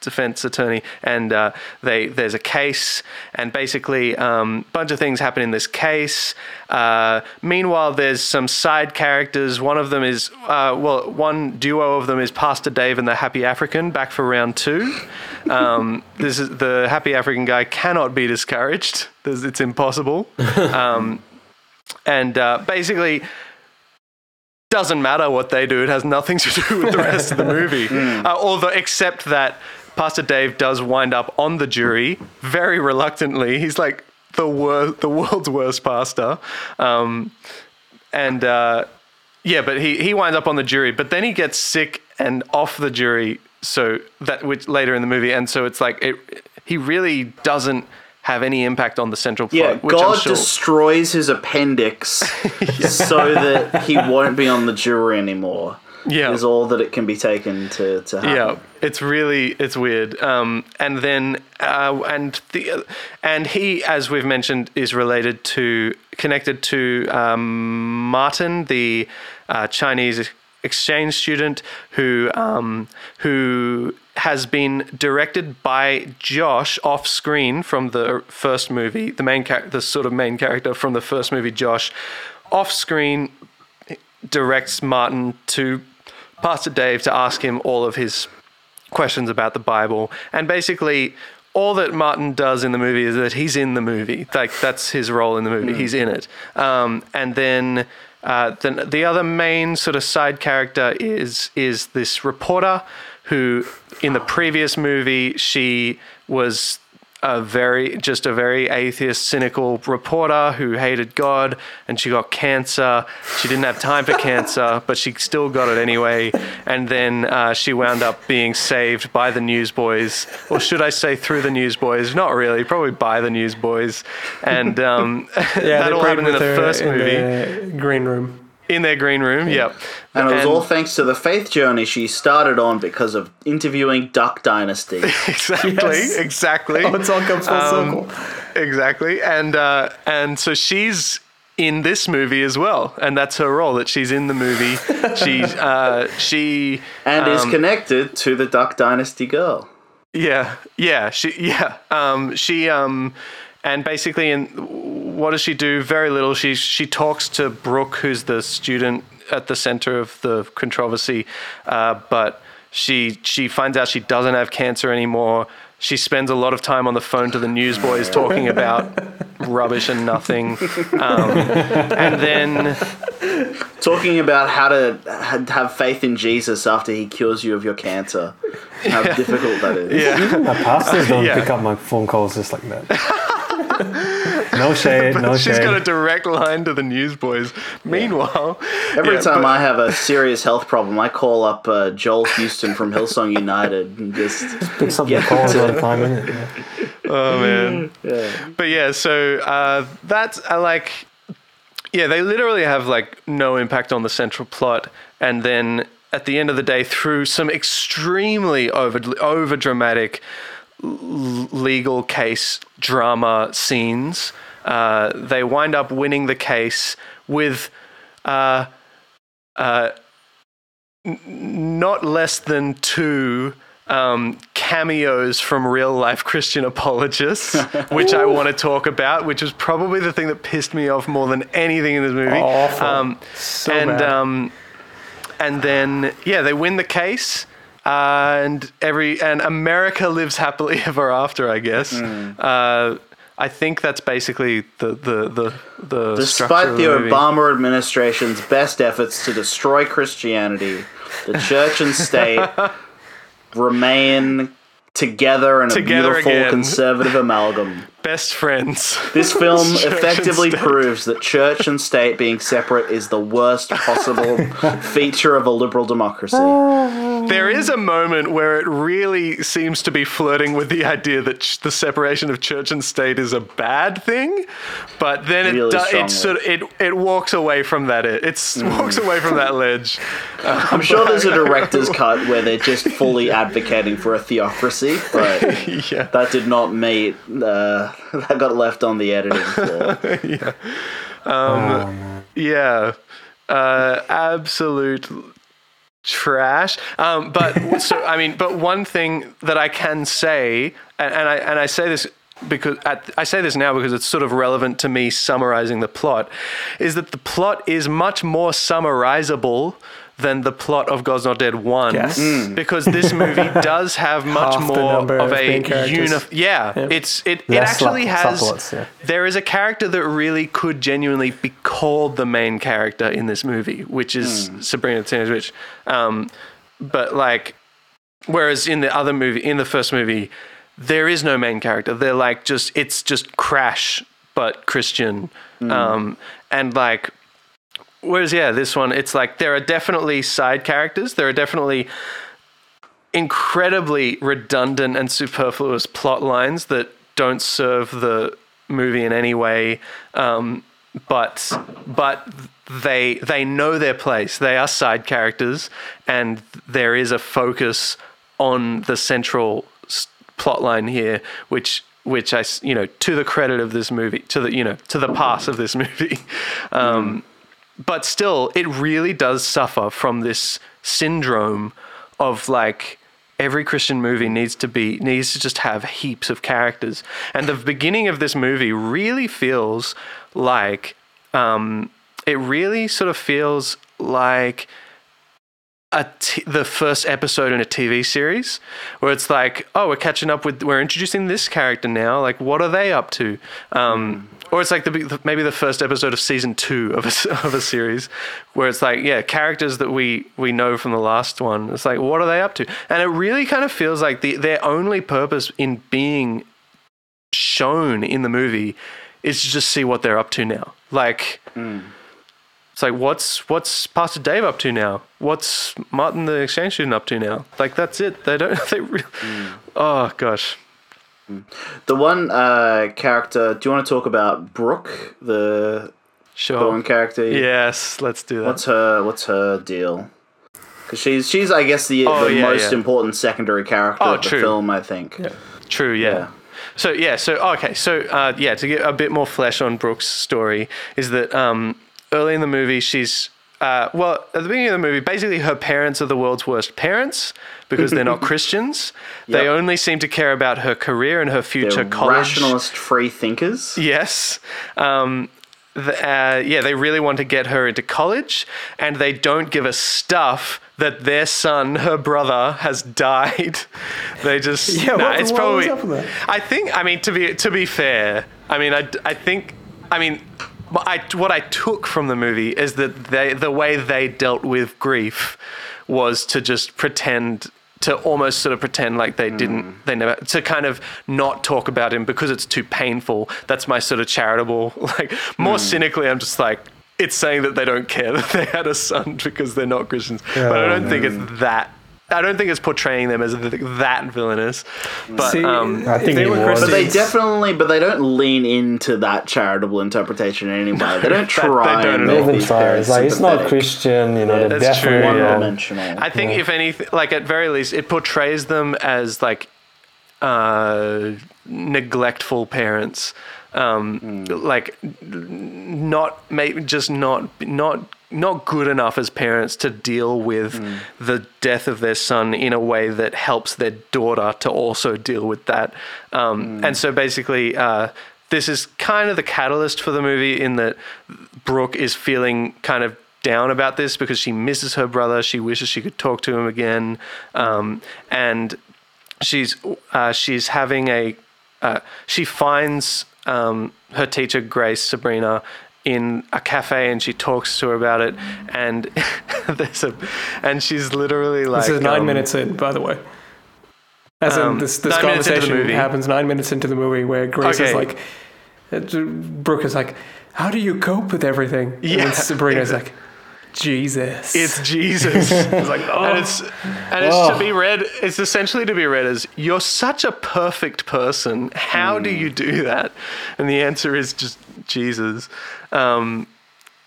defense attorney and uh, they there's a case and basically a um, bunch of things happen in this case. Uh, meanwhile there's some side characters. One of them is uh, well one duo of them is pastor dave and the happy african back for round two. Um, this is the happy african guy cannot be discouraged. There's, it's impossible. Um, and uh, basically doesn't matter what they do. It has nothing to do with the rest of the movie. Uh, although, except that Pastor Dave does wind up on the jury very reluctantly. He's like the wor- the world's worst pastor. Um, and uh, yeah, but he, he winds up on the jury, but then he gets sick and off the jury. So that which later in the movie, and so it's like it, he really doesn't have any impact on the central plot. Yeah, which God sure- destroys his appendix so that he won't be on the jury anymore. Yeah. Is all that it can be taken to, to happen. Yeah, it's really it's weird. Um, and then uh, and the and he, as we've mentioned, is related to connected to um, Martin, the uh, Chinese exchange student who um, who has been directed by Josh off screen from the first movie. The main char- the sort of main character from the first movie, Josh, off screen directs Martin to Pastor Dave to ask him all of his questions about the Bible. And basically, all that Martin does in the movie is that he's in the movie. Like, that's his role in the movie. He's in it. Um, and then. Uh, then the other main sort of side character is is this reporter who, in the previous movie, she was a very just a very atheist cynical reporter who hated god and she got cancer. She didn't have time for cancer but she still got it anyway. And then uh, she wound up being saved by the newsboys. Or should i say through the newsboys? Not really probably by the newsboys. And um, Yeah, that all happened in the first in movie. the green room. In their green room yep And it was all thanks to the faith journey she started on because of interviewing Duck Dynasty. exactly Yes. exactly Oh, it's all comes full Um, circle. exactly and uh, and so she's in this movie as well and that's her role that she's in the movie she uh, she And is um, connected to the Duck Dynasty girl. yeah yeah she yeah um she um and basically in what does she do very little she she talks to brooke who's the student at the center of the controversy uh, but she she finds out she doesn't have cancer anymore she spends a lot of time on the phone to the newsboys talking about rubbish and nothing um, and then Talking about how to have faith in Jesus after he cures you of your cancer. How difficult that is. yeah My pastors don't Yeah. pick up my phone calls just like that. no shade, no she's shade. She's got a direct line to the newsboys meanwhile Every yeah, time but- I have a serious health problem, I call up uh, Joel Houston from Hillsong United and just Picks up Yeah. the calls all the time, innit? Yeah. oh man yeah. But yeah, so uh, that's I like. Yeah, they literally have like no impact on the central plot, and then at the end of the day, through some extremely over over dramatic legal case drama scenes, uh, they wind up winning the case with. Uh, uh, n- not less than two um, cameos from real life Christian apologists, which I want to talk about, which was probably the thing that pissed me off more than anything in this movie. Awful. Um, So and bad. um, and then yeah, they win the case. And every and America lives happily ever after, I guess. Uh, I think that's basically the the the the Despite the movie. Obama administration's best efforts to destroy Christianity, the church and state remain together in a Together beautiful again. conservative amalgam. best friends. This film effectively proves that church and state being separate is the worst possible feature of a liberal democracy. There is a moment where it really seems to be flirting with the idea that ch- the separation of church and state is a bad thing, but then it Really do- it sort of, it it walks away from that. It it's walks away from that ledge. I'm sure there's a director's cut where they're just fully advocating for a theocracy, but yeah, that did not meet. Uh, that got left on the editing floor. yeah, uh, absolute trash. Um, but so I mean, but one thing that I can say, and, and I and I say this because at, I say this now because it's sort of relevant to me summarizing the plot, is that the plot is much more summarizable than the plot of God's Not Dead One, Yes. Mm. because this movie does have much Half more of of a main uni- yeah, Yeah. it's it it actually sub- has subplots, yeah. there is a character that really could genuinely be called the main character in this movie, which is Sabrina the Teenage Witch. Um, but like, whereas in the other movie, in the first movie, there is no main character. They're like just it's just Crash, but Christian, um, and like. Whereas, yeah, this one, it's like there are definitely side characters. There are definitely incredibly redundant and superfluous plot lines that don't serve the movie in any way. Um, but but they they know their place. They are side characters, and there is a focus on the central plot line here, which which I you know to the credit of this movie, to the you know to the pass of this movie. Um, but still, it really does suffer from this syndrome of like every Christian movie needs to be needs to just have heaps of characters, and the beginning of this movie really feels like um, it really sort of feels like a t- the first episode in a TV series where it's like, oh, we're catching up with, we're introducing this character now. Like, what are they up to? Um, or it's like the, maybe the first episode of season two of a, of a series where it's like, yeah, characters that we, we know from the last one. It's like, what are they up to? And it really kind of feels like the, their only purpose in being shown in the movie is to just see what they're up to now. Like, mm. it's like what's what's Pastor Dave up to now? What's Martin the exchange student up to now? Like that's it. They don't. They really, mm. Oh gosh. The one uh, character. Do you want to talk about Brooke, the Sure. the one character? Yes, let's do that. What's her What's her deal? Because she's she's I guess the, Oh, the yeah, most yeah. important secondary character Oh, of the true. film. I think. True, yeah. Yeah. So yeah, so okay, so uh, yeah, to get a bit more flesh on Brooke's story is that um, early in the movie she's uh, well at the beginning of the movie basically her parents are the world's worst parents because they're not Christians. They only seem to care about her career and her future They're college. rationalist free thinkers. Yes. Um, the, uh, yeah, they really want to get her into college, and they don't give a stuff that their son, her brother, has died. They just Yeah, what- it's probably. up with that? I think. I mean, to be to be fair, I mean, I, I think. I mean, I what I took from the movie is that they the way they dealt with grief was to just pretend to almost sort of pretend like they hmm. didn't they never to kind of not talk about him because it's too painful. That's my sort of charitable like more hmm. cynically i'm just like it's saying that they don't care that they had a son because they're not christians. But i don't think it's that I don't think it's portraying them as that villainous, but See, um, I think they were was. But they definitely, but they don't lean into that charitable interpretation anyway. They don't try. They don't at all. Even try. It's like it's not. Christian, you know. they're that's true, yeah. One-dimensional. I think if anything, like at very least, it portrays them as like uh, neglectful parents, um, like not maybe just not not not good enough as parents to deal with the death of their son in a way that helps their daughter to also deal with that. Um, And so basically. Uh, this is kind of the catalyst for the movie in that Brooke is feeling kind of down about this because she misses her brother. She wishes she could talk to him again, um, and she's uh, she's having a uh, she finds um, her teacher Grace Sabrina in a cafe and she talks to her about it and there's a and she's literally like This is nine um, minutes in, by the way. As Um, in, this, this nine minutes into the conversation movie. happens nine minutes into the movie where Grace is like, uh, Brooke is like, how do you cope with everything? And Yeah. then Sabrina's like, Jesus. It's Jesus. It's like, oh. and it's and it's to be read. It's essentially to be read as you're such a perfect person. How do you do that? And the answer is just Jesus. Um,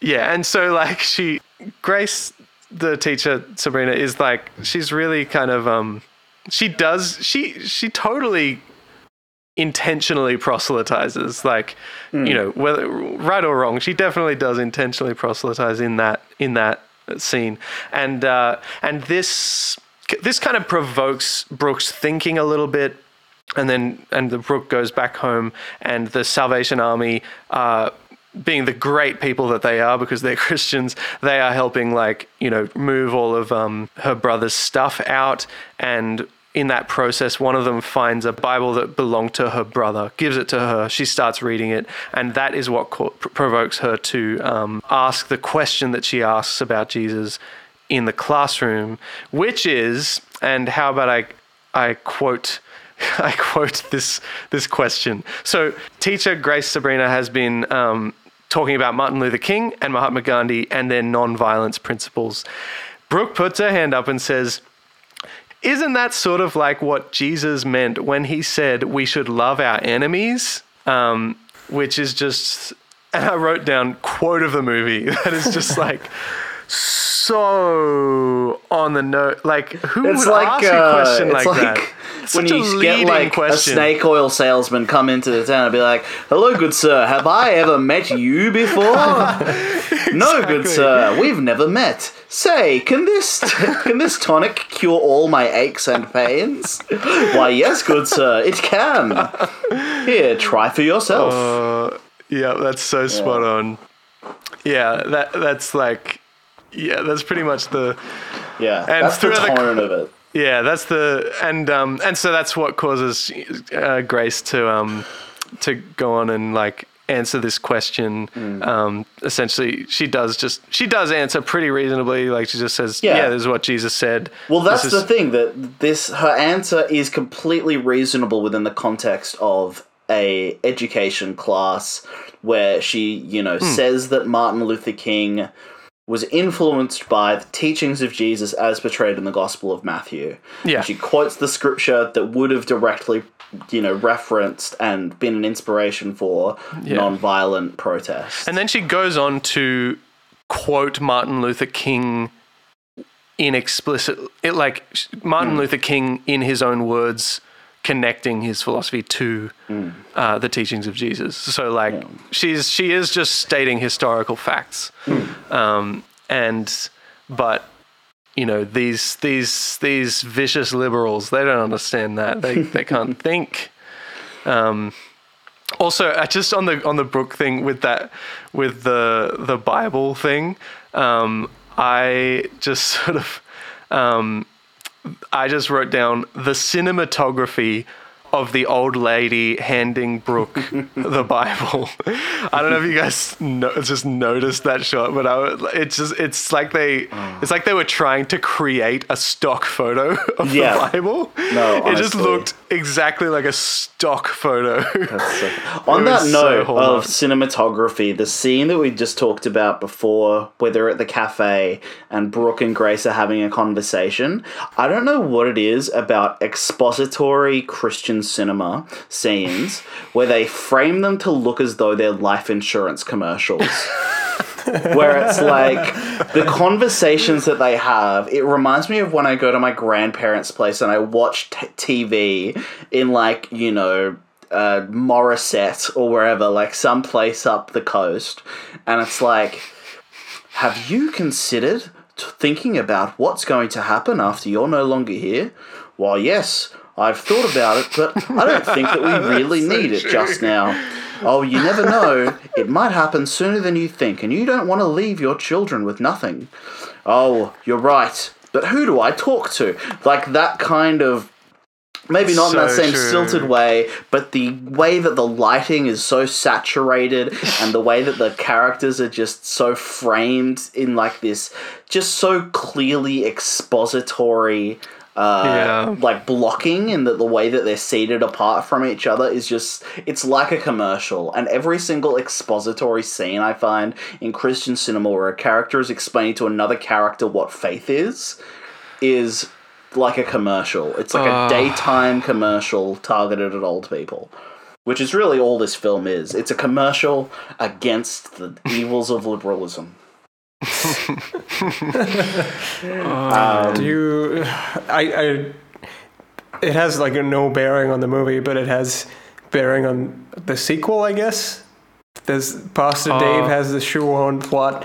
yeah, and so like she, Grace, the teacher Sabrina is like she's really kind of um, she does she she totally intentionally proselytizes like you know whether right or wrong she definitely does intentionally proselytize in that in that scene. And uh and this this kind of provokes Brooke's thinking a little bit and then and the Brooke goes back home and the salvation army uh being the great people that they are because they're Christians, they are helping like, you know, move all of um, her brother's stuff out and in that process, one of them finds a Bible that belonged to her brother, gives it to her. She starts reading it, and that is what co- provokes her to um, ask the question that she asks about Jesus in the classroom, which is, and how about I, I quote. I quote this this question. So, teacher Grace Sabrina has been um, talking about Martin Luther King and Mahatma Gandhi and their non-violence principles. Brooke puts her hand up and says, isn't that sort of like what Jesus meant when he said we should love our enemies? Um, which is just, and I wrote down quote of the movie that is just like so on the note. Like, who It's would like ask uh, a question it's like, like that? when Such you get like question. a snake oil salesman come into the town and be like, "Hello, good sir. Have I ever met you before?" No, good sir. We've never met. Say, can this can this tonic cure all my aches and pains? Why, yes, good sir, it can. Here, try for yourself. Uh, yeah, that's so spot on. Yeah, that that's like, yeah, that's pretty much the yeah, and that's the through the- of it. yeah, that's the and um and so that's what causes uh, Grace to um to go on and like answer this question. Hmm. Um, essentially, she does just she does answer pretty reasonably. Like she just says, Yeah. "Yeah, this is what Jesus said." Well, that's This the thing that this her answer is completely reasonable within the context of a education class where she, you know, says that Martin Luther King was influenced by the teachings of Jesus as portrayed in the Gospel of Matthew. Yeah. She quotes the scripture that would have directly, you know, referenced and been an inspiration for Yeah. non-violent protest. And then she goes on to quote Martin Luther King in explicit, it like Martin hmm. Luther King in his own words, connecting his philosophy to uh, the teachings of Jesus. So like she's she is just stating historical facts, um, and but you know these these these vicious liberals they don't understand that. They they can't think. Um, also, uh, just on the on the book thing with that with the the Bible thing, um, I just sort of um, I just wrote down the cinematography of the old lady handing Brooke the Bible. I don't know if you guys no, just noticed that shot, but I would, it's just it's like they oh. it's like they were trying to create a stock photo of Yeah. the Bible. No, it just looked exactly like a stock photo. So- on that was so note of cinematography, the scene that we just talked about before, where they're at the cafe and Brooke and Grace are having a conversation, I don't know what it is about expository Christian cinema scenes where they frame them to look as though they're life insurance commercials. where it's like the conversations that they have. It reminds me of when I go to my grandparents' place and I watch t- TV in like you know uh, Morisset or wherever, like some place up the coast, and it's like, have you considered t- thinking about what's going to happen after you're no longer here? Well, yes. I've thought about it, but I don't think that we really need it just now. Oh, you never know. It might happen sooner than you think, and you don't want to leave your children with nothing. Oh, you're right. But who do I talk to? Like that kind of. Maybe not in that same true. stilted way, but the way that the lighting is so saturated and the way that the characters are just so framed in like this, just so clearly expository uh, Yeah. like blocking and that the way that they're seated apart from each other is just it's like a commercial and every single expository scene i find in christian cinema where a character is explaining to another character what faith is is like a commercial it's like Ah. a daytime commercial targeted at old people which is really all this film is it's a commercial against the evils of liberalism um, Do you? I, I. It has like no bearing on the movie, but it has bearing on the sequel, I guess. There's Pastor Uh, Dave has the shoehorn plot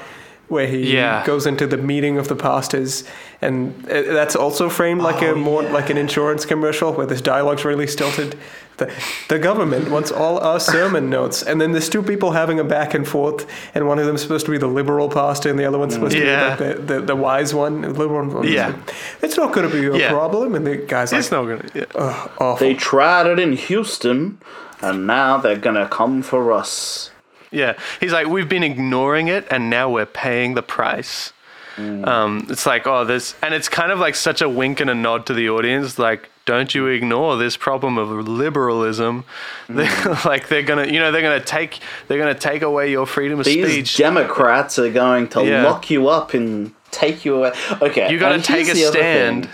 where he Yeah. goes into the meeting of the pastors, and it, that's also framed like a more like an insurance commercial where this dialogue's really stilted. The, the government wants all our sermon notes, and then there's two people having a back and forth, and one of them's supposed to be the liberal pastor, and the other one's supposed Yeah. to be mm. like the, the, the wise one, the liberal one. Yeah. It's not going to be a Yeah. problem. And the guy's like, It's not gonna. Yeah. "Ugh, they tried it in houston and now they're gonna come for us Yeah, he's like, we've been ignoring it, and now we're paying the price. Um, it's like, oh, this, and it's kind of like such a wink and a nod to the audience, like, don't you ignore this problem of liberalism. They're, like they're gonna, you know, they're gonna take, they're gonna take away your freedom of These speech. Democrats are going to Yeah. lock you up and take you away. Okay, you gotta take a stand.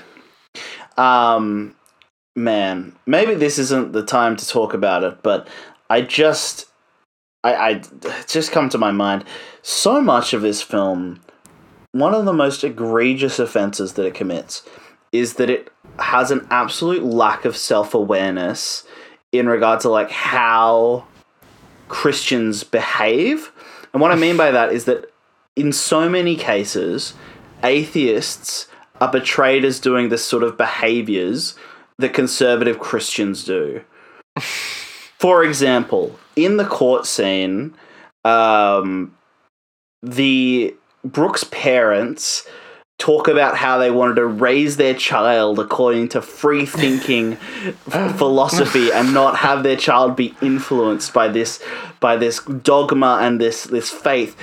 Um, man, maybe this isn't the time to talk about it, but I just, I, I it's just come to my mind. So much of this film, one of the most egregious offenses that it commits is that it has an absolute lack of self awareness in regard to like how Christians behave. And what I mean by that is that in so many cases, atheists are portrayed as doing the sort of behaviors that conservative Christians do. For example, in the court scene, um, the Brooke's parents talk about how they wanted to raise their child according to free thinking philosophy and not have their child be influenced by this by this dogma and this this faith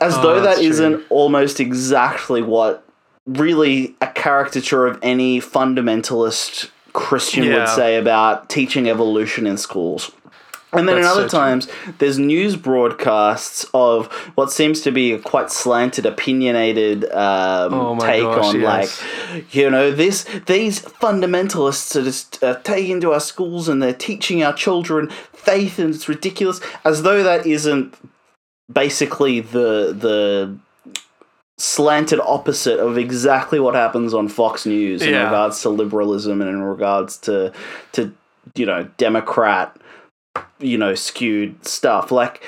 as Oh, though that isn't almost exactly what really a caricature of any fundamentalist Christian would say about teaching evolution in schools. And then in That's other so times, there's news broadcasts of what seems to be a quite slanted, opinionated um, Oh take gosh, on, yes. like, you know, this these fundamentalists are just uh, taking to our schools and they're teaching our children faith, and it's ridiculous, as though that isn't basically the the slanted opposite of exactly what happens on Fox News in Yeah. regards to liberalism and in regards to to you know Democrat you know skewed stuff. Like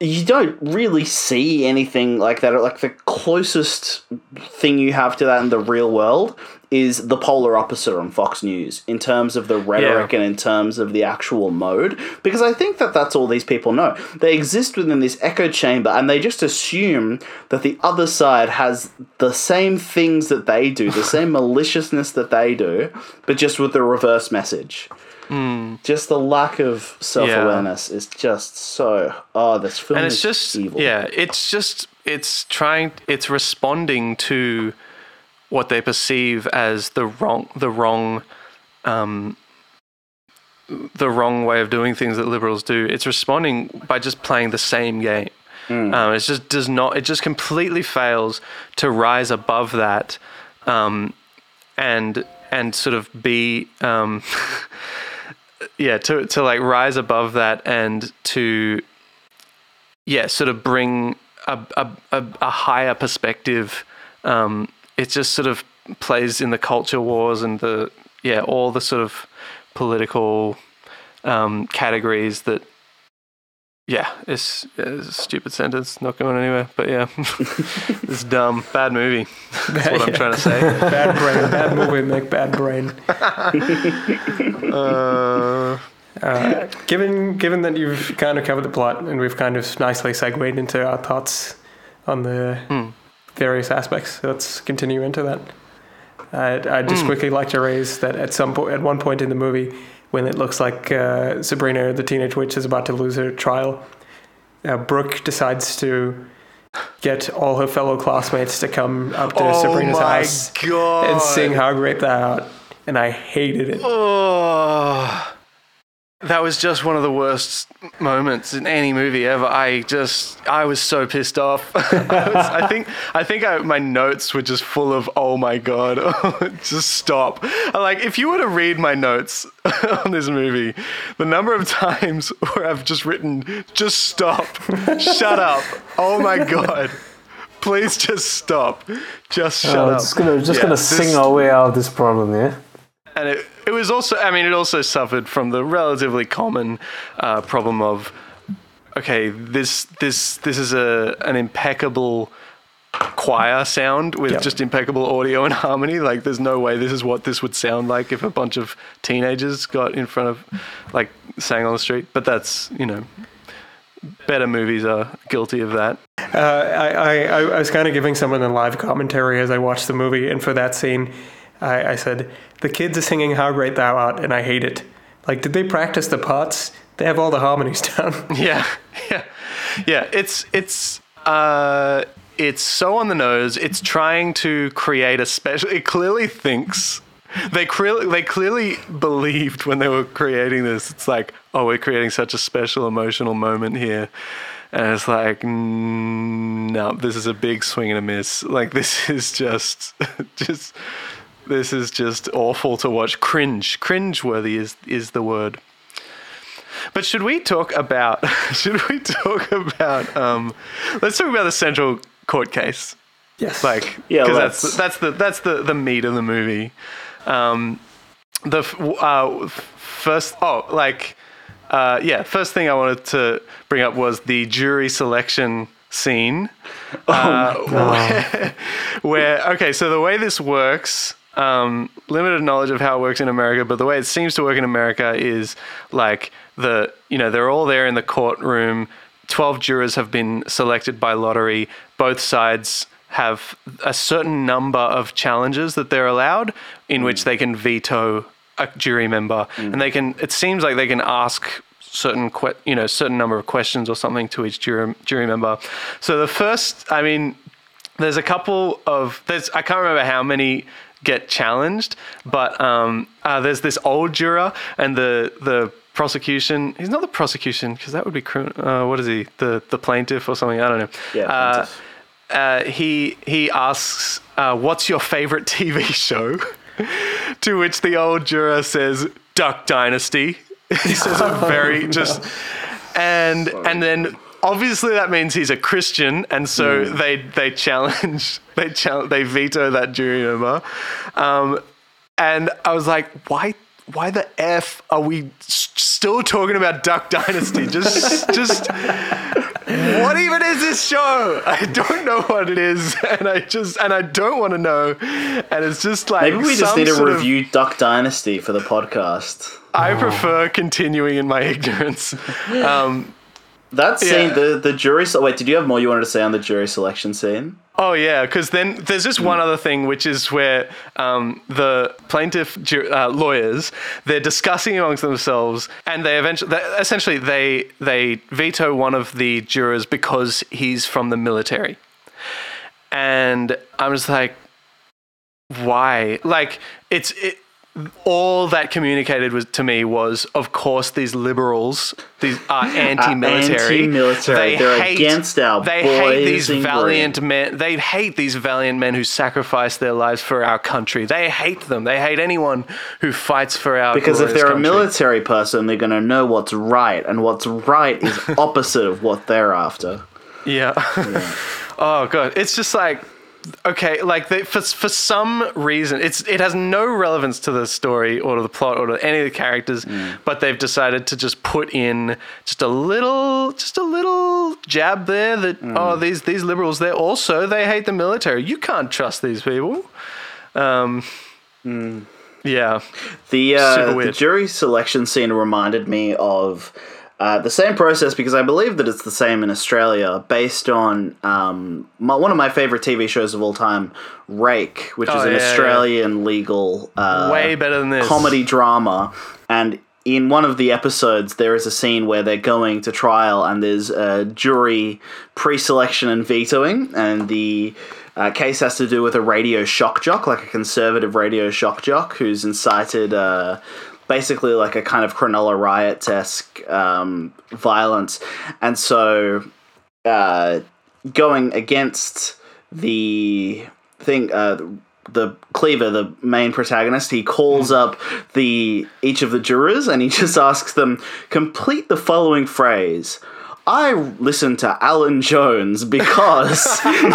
you don't really see anything like that. Like the closest thing you have to that in the real world is the polar opposite on Fox News in terms of the rhetoric Yeah. and in terms of the actual mode. Because I think that that's all these people know. They exist within this echo chamber and they just assume that the other side has the same things that they do the same maliciousness that they do but just with the reverse message just the lack of self awareness is just so. Oh, this film and is it's just evil. yeah it's just it's trying it's responding to what they perceive as the wrong the wrong um the wrong way of doing things that liberals do it's responding by just playing the same game um, it just does not it just completely fails to rise above that um, and and sort of be um, yeah to to like rise above that and to yeah sort of bring a a, a, higher perspective um it just sort of plays in the culture wars and the yeah all the sort of political um categories that yeah it's, it's a stupid sentence not going anywhere but yeah it's dumb bad movie that's what i'm trying to say Bad brain, bad movie, make bad brain. uh, Uh, given given that you've kind of covered the plot and we've kind of nicely segued into our thoughts on the Hmm. various aspects, let's continue into that. I'd, I'd just Hmm. quickly like to raise that at some point, at one point in the movie, when it looks like uh, Sabrina, the teenage witch, is about to lose her trial, uh, Brooke decides to get all her fellow classmates to come up to oh Sabrina's house god. and sing "How Great Thou Art," and I hated it. Oh, that was just one of the worst moments in any movie ever. I just, I was so pissed off. I, was, I think, I think I, my notes were just full of, oh my god, just stop. Like, if you were to read my notes on this movie, the number of times where I've just written, just stop, shut up, oh my god. Please just stop. Just shut Uh, up. just gonna just Yeah, gonna this- sing our way out of this problem, yeah. And it, it was also i mean it also suffered from the relatively common uh, problem of okay this this this is a an impeccable choir sound with Yep. just impeccable audio and harmony. Like there's no way this is what this would sound like if a bunch of teenagers got in front of like sang on the street. But that's you know better movies are guilty of that. Uh, I, I, I was kind of giving someone a live commentary as I watched the movie, and for that scene, I, I said, The kids are singing How Great Thou Art, and I hate it. Like, did they practice the parts? They have all the harmonies down. Yeah, yeah, yeah. It's it's uh, it's so on the nose. It's trying to create a special. It clearly thinks they clearly they clearly believed when they were creating this. It's like, oh, we're creating such a special emotional moment here. And it's like, mm, no, this is a big swing and a miss. Like this is just, just, this is just awful to watch. Cringe, cringe-worthy is is the word. But should we talk about? Should we talk about? Um, let's talk about the central court case. Yes. Like, Yeah, 'cause let's. that's that's the that's the the meat of the movie. Um, the uh, first, oh, like, uh, yeah, first thing I wanted to bring up was the jury selection scene. uh, where, where, okay, so the way this works, um, limited knowledge of how it works in America, but the way it seems to work in America is like the, you know, they're all there in the courtroom. 12 jurors have been selected by lottery. Both sides have a certain number of challenges that they're allowed in which they can veto a jury member and they can it seems like they can ask certain que- you know certain number of questions or something to each jury jury member so the first i mean there's a couple of there's I can't remember how many get challenged, but um, uh, there's this old juror and the the prosecution. He's not the prosecution because that would be. Uh, what is he? The the plaintiff or something? I don't know. Yeah, Uh, uh, he he asks, uh, "What's your favorite TV show?" to which the old juror says, "Duck Dynasty." he says a very just, and and then obviously that means he's a Christian, and so they they challenge they challenge they veto that jury member, um, and I was like, why? Why the f are we still talking about Duck Dynasty? Just, just what even is this show? I don't know what it is, and I just and I don't want to know. And it's just like Maybe we just need to sort of- review Duck Dynasty for the podcast. I prefer continuing in my ignorance. Um, That scene, Yeah. the the jury. se- Wait, did you have more you wanted to say on the jury selection scene? oh yeah, because then there's just one other thing, which is where um, the plaintiff ju- uh, lawyers they're discussing amongst themselves, and they eventually, they, essentially, they they veto one of the jurors because he's from the military, and I'm just like, why? Like it's it. All that communicated was to me was, of course, these liberals, these are anti-military. anti-military. They're against our They hate these valiant green. men. They hate these valiant men who sacrifice their lives for our country. They hate them. They hate anyone who fights for our. Because if they're a military person, they're going to know what's right, and what's right is opposite of what they're after. Yeah. oh god, it's just like okay, like they, for for some reason, it's it has no relevance to the story or to the plot or to any of the characters, Mm. but they've decided to just put in just a little, just a little jab there that Mm. oh these these liberals they're also they hate the military. You can't trust these people. Um, yeah. The, uh, the jury selection scene reminded me of uh, the same process because I believe that it's the same in Australia, based on um, my, one of my favorite TV shows of all time, Rake, which is Oh, an yeah, yeah. Australian legal uh, Way better than this. comedy drama. And in one of the episodes, there is a scene where they're going to trial, and there's a jury pre-selection and vetoing, and the uh, case has to do with a radio shock jock, like a conservative radio shock jock, who's incited. Uh, Basically, like a kind of Cronulla riot esque um, violence, and so uh, going against the thing, uh, the Cleaver, the main protagonist, he calls up the each of the jurors and he just asks them complete the following phrase. I listened to Alan Jones because, and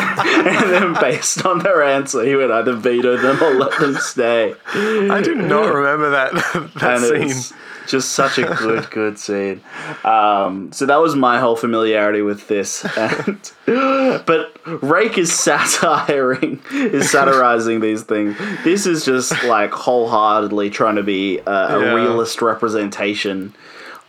then based on their answer, he would either veto them or let them stay. I do not remember that that and scene. just such a good, good scene. Um, so that was my whole familiarity with this. And, but Rake is satiring, is satirizing these things. This is just like wholeheartedly trying to be a, a Yeah. realist representation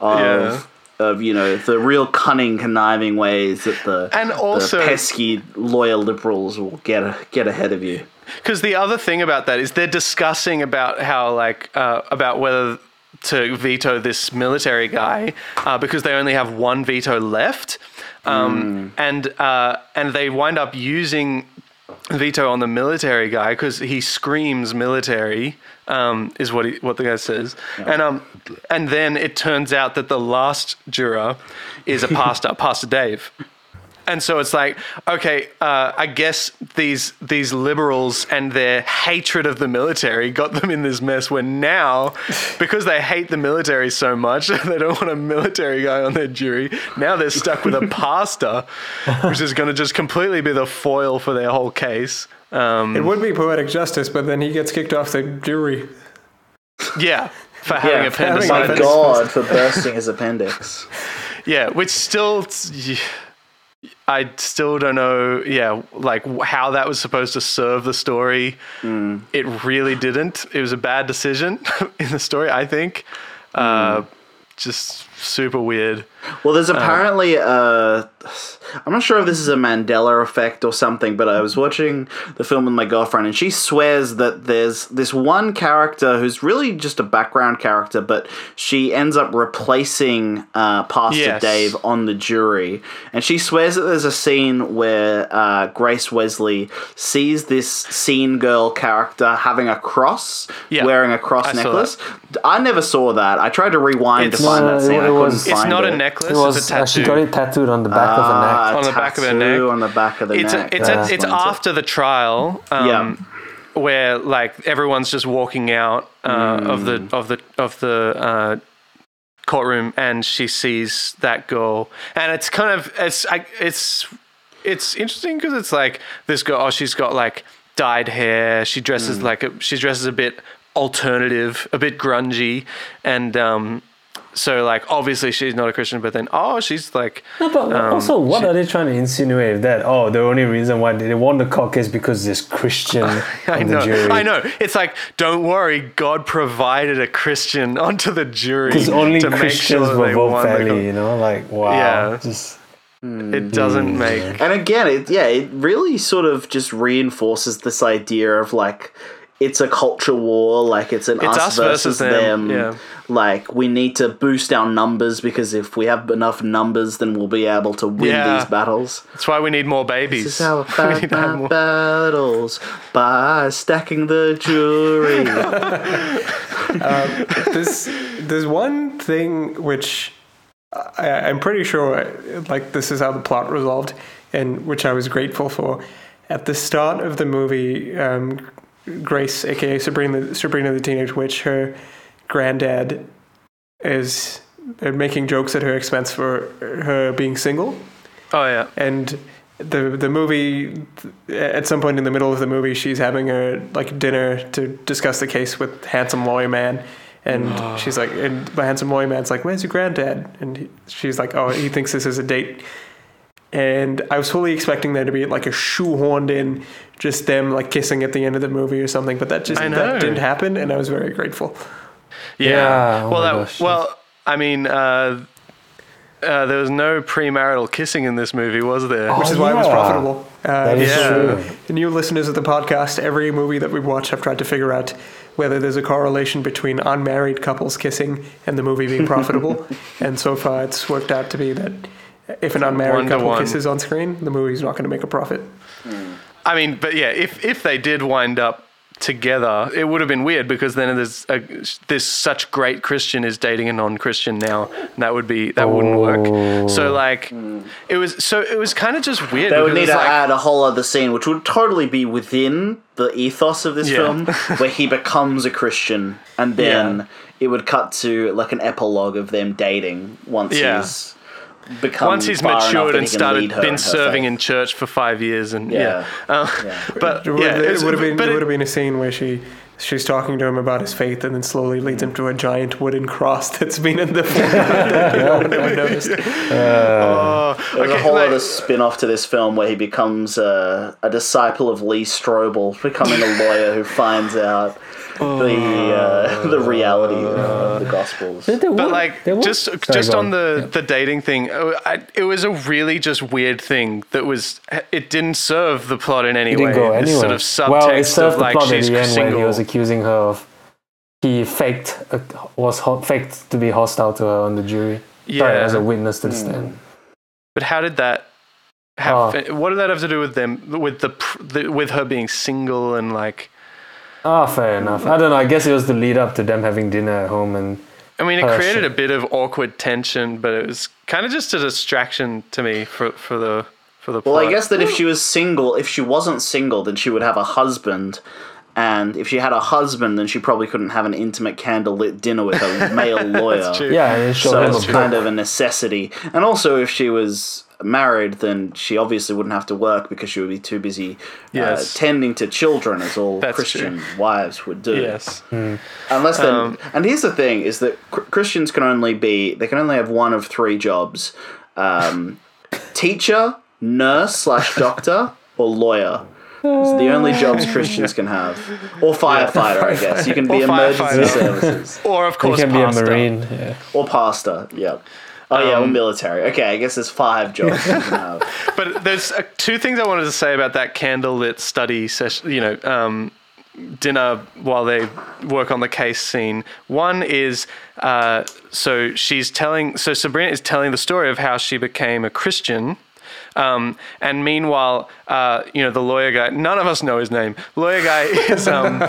of. Yeah. Of you know the real cunning, conniving ways that the And also- the pesky lawyer liberals will get get ahead of you. Because the other thing about that is they're discussing about how like uh, about whether to veto this military guy uh, because they only have one veto left, um, and uh, and they wind up using veto on the military guy because he screams military um, is what he what the guy says, and um and then it turns out that the last juror is a pastor, Pastor Dave. And so it's like, okay, uh, I guess these these liberals and their hatred of the military got them in this mess. Where now, because they hate the military so much, they don't want a military guy on their jury. Now they're stuck with a pastor, which is going to just completely be the foil for their whole case. Um, It would be poetic justice, but then he gets kicked off the jury. yeah, for having Yeah, appendicitis. My appendicitis. God, for bursting his appendix. Yeah, which still, I still don't know. Yeah, like how that was supposed to serve the story. It really didn't. It was a bad decision in the story. I think. Uh, just super weird. Well, there's apparently uh, I'm not sure if this is a Mandela effect or something, but I was watching the film with my girlfriend, and she swears that there's this one character who's really just a background character, but she ends up replacing uh, Pastor Yes. Dave on the jury, and she swears that there's a scene where uh, Grace Wesley sees this scene girl character having a cross, Yeah. wearing a cross I necklace. I never saw that. I tried to rewind It's- to find No, that scene. it I couldn't was- It's find not it. a necklace. It was it's a tattoo. she got it tattooed on the back of her neck. Ah, On the back of her tattoo neck. On the back of the it's neck. a, it's That a, it's explains it. after the trial. Um, Yeah. Where like everyone's just walking out uh, of the Mm. of the of the uh, courtroom, and she sees that girl, and it's kind of it's I, it's it's interesting because it's like this girl. Oh, she's got like dyed hair. She dresses Mm. like a, she dresses a bit alternative, a bit grungy, and um, so like obviously she's not a Christian, but then oh, she's like No, but Um, also, what she- are they trying to insinuate that? Oh, the only reason why they won the court case because there's Christian I on the know, jury. I know. It's like, don't worry, God provided a Christian onto the jury Because only to Christians sure will they vote fairly, you know? Like, wow. Yeah. Just, It doesn't make. And again, it yeah, it really sort of just reinforces this idea of like it's a culture war, like it's an It's us, us versus them. them, yeah. Like we need to boost our numbers because if we have enough numbers, then we'll be able to win Yeah. these battles. That's why we need more babies. This is how We fight need to have more- battles by stacking the jury. there's there's one thing which I, I'm pretty sure like this is how the plot resolved, and which I was grateful for. At the start of the movie, um, Grace, aka Sabrina, Sabrina the Teenage Witch, her granddad is making jokes at her expense for her being single. Oh yeah. and the the movie at some point in the middle of the movie she's having a like dinner to discuss the case with handsome lawyer man. And she's like and the handsome lawyer man's like where's your granddad? And he, she's like oh he thinks this is a date and I was fully expecting there to be like a shoehorned in just them like kissing at the end of the movie or something but that just that didn't happen and I was very grateful Yeah. Yeah, oh well, my that, gosh, well, I mean, uh, uh, there was no premarital kissing in this movie, was there? which Oh, is why it was profitable. Uh, That is Yeah. true. The new listeners of the podcast, every movie that we watch, have tried to figure out whether there's a correlation between unmarried couples kissing and the movie being profitable. and so far, it's worked out to be that if an unmarried couple one. kisses on screen, the movie's not going to make a profit. I mean, but yeah, if if they did wind up together, it would have been weird because then there's a, this such great Christian is dating a non-Christian now, and that would be that wouldn't work. So oh. like, it was so it was kind of just weird. They would need to like, add a whole other scene, which would totally be within the ethos of this Yeah. film, where he becomes a Christian, and then Yeah. it would cut to like an epilogue of them dating once Yeah. he's become once he's far matured and he started her been in serving in church for five years and Yeah. yeah, Uh, Yeah. but It would, yeah, it would have been, it it- would have been a scene where she she's talking to him about his faith and then slowly leads him to a giant wooden cross that's been in the form that no one ever noticed. oh, There's okay, a whole like- other spin off to this film where he becomes uh, a disciple of Lee Strobel, becoming a lawyer who finds out the uh, the reality of the Gospels. There- there But like there were- just Sorry, just on the the dating thing, uh, I, it was a really just weird thing that was it didn't serve the plot in any It way. didn't go This anywhere. sort of subtext well, it served of the like plot at the end when he was accusing her of he faked uh, was ho- faked to be hostile to her on the jury. Sorry, yeah, as a witness to the stand. but how did that? Have, Oh. What did that have to do with them? With the, the with her being single and like? Ah, fair enough. I don't know. I guess it was the lead up to them having dinner at home and I mean, it Oh, created shit. a bit of awkward tension, but it was kind of just a distraction to me for for the for the plot. Well, I guess that if she was single, if she wasn't single, then she would have a husband. And if she had a husband, then she probably couldn't have an intimate candlelit dinner with a male lawyer. true. yeah, and So it's kind of a necessity. And also, if she was married, then she obviously wouldn't have to work because she would be too busy Yes. uh, tending to children, as all That's Christian wives would do. yes, Unless then, Um, and here's the thing: is that cr- Christians can only be they can only have one of three jobs: um, teacher, nurse slash doctor, or lawyer. It's the only jobs Christians can have, or firefighter. I guess you can be Or emergency firefighter. services or of course You course can pastor. be a marine. Yeah. or pastor. Yeah. Oh yeah, Um, or military. Okay, I guess there's five jobs. you can have. But there's uh, two things I wanted to say about that candlelit study session. You know, um, dinner while they work on the case scene. One is uh, so she's telling. So Sabrina is telling the story of how she became a Christian. Um, and meanwhile, uh, you know, the lawyer guy, none of us know his name. Lawyer guy is, um,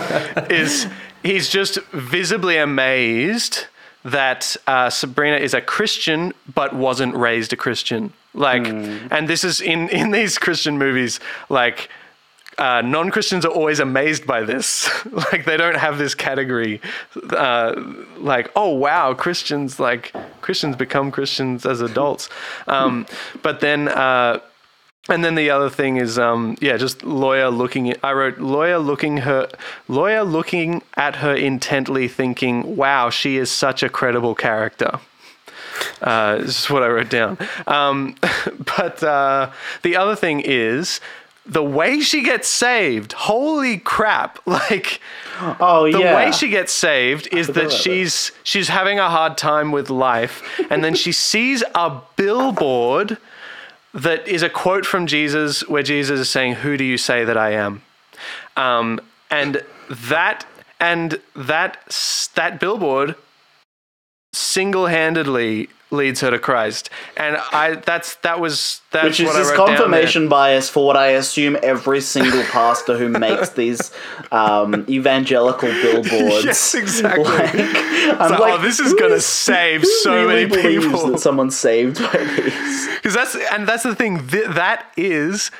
is he's just visibly amazed that uh, Sabrina is a Christian but wasn't raised a Christian. Like, and this is in, in these Christian movies, like, uh, non-Christians are always amazed by this. like they don't have this category, uh, like oh wow, Christians like Christians become Christians as adults. Um, but then, uh, and then the other thing is, um, yeah, just lawyer looking. I wrote lawyer looking her, lawyer looking at her intently, thinking, wow, she is such a credible character. Uh, this is what I wrote down. Um, but uh, the other thing is the way she gets saved. Holy crap! Like Oh the yeah. The way she gets saved is that about that. she's she's having a hard time with life, and then she sees a billboard that is a quote from Jesus, where Jesus is saying, "Who do you say that I am?" Um, and that and that that billboard single-handedly leads her to Christ, and I that's that was that's which is what I this wrote confirmation bias for what I assume every single pastor who makes these um, evangelical billboards. Yes, exactly. Like, I'm like, like, oh, this is gonna is- save so really many people. That someone's saved by these. Because that's and that's the thing. Th- that is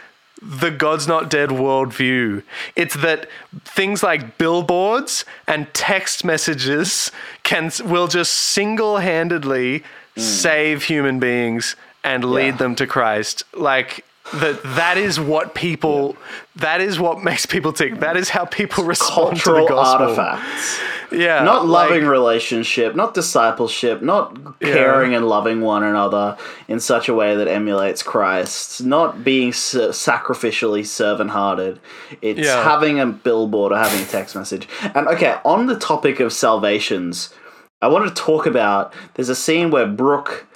the God's Not Dead worldview. It's that things like billboards and text messages can will just single handedly hmm. save human beings and lead Yeah. them to Christ. Like that. That is what people. That is what makes people tick. That is how people respond to the gospel. artifacts. Yeah, Not like- loving relationship, not discipleship, not caring and loving one another in such a way that emulates Christ, not being sacrificially servant hearted. It's Yeah. having a billboard or having a text message. And okay, on the topic of salvations, I want to talk about there's a scene where Brooke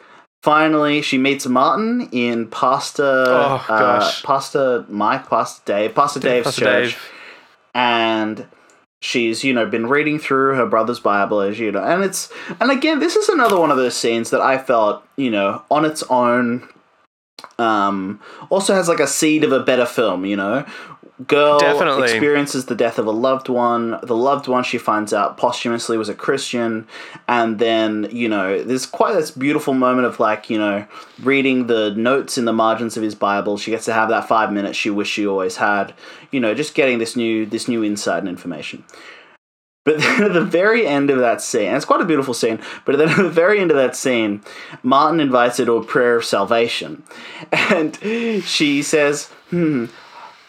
finally she meets Martin in Pastor Oh, uh. Pastor Mike, Pastor Dave, Pastor Dave's Pastor church Dave. and she's you know been reading through her brother's bible as you know and it's and again this is another one of those scenes that i felt you know on its own um also has like a seed of a better film you know girl Definitely. experiences the death of a loved one the loved one she finds out posthumously was a christian and then you know there's quite this beautiful moment of like you know reading the notes in the margins of his bible she gets to have that five minutes she wished she always had you know just getting this new this new insight and information but then at the very end of that scene, and it's quite a beautiful scene, but then at the very end of that scene, Martin invites her to a prayer of salvation. And she says, hmm,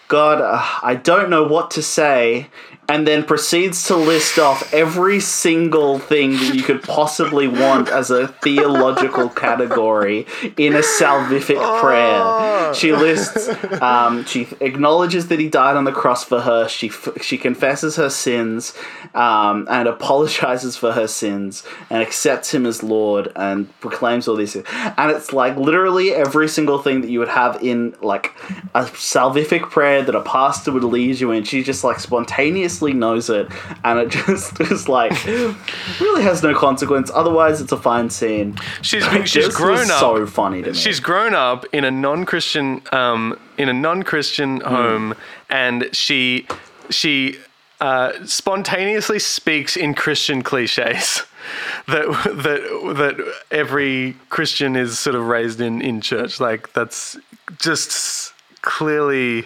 God, uh, I don't know what to say. And then proceeds to list off every single thing that you could possibly want as a theological category in a salvific prayer. She lists, um, she acknowledges that he died on the cross for her. She f- she confesses her sins, um, and apologizes for her sins, and accepts him as Lord, and proclaims all these. things. And it's like literally every single thing that you would have in like a salvific prayer that a pastor would lead you in. She just like spontaneously knows it, and it just is like really has no consequence. Otherwise, it's a fine scene. She's she's grown up. So funny to me. She's grown up in a non-Christian um, in a non-Christian Hmm. home, and she she uh, spontaneously speaks in Christian cliches that that that every Christian is sort of raised in in church. Like that's just clearly.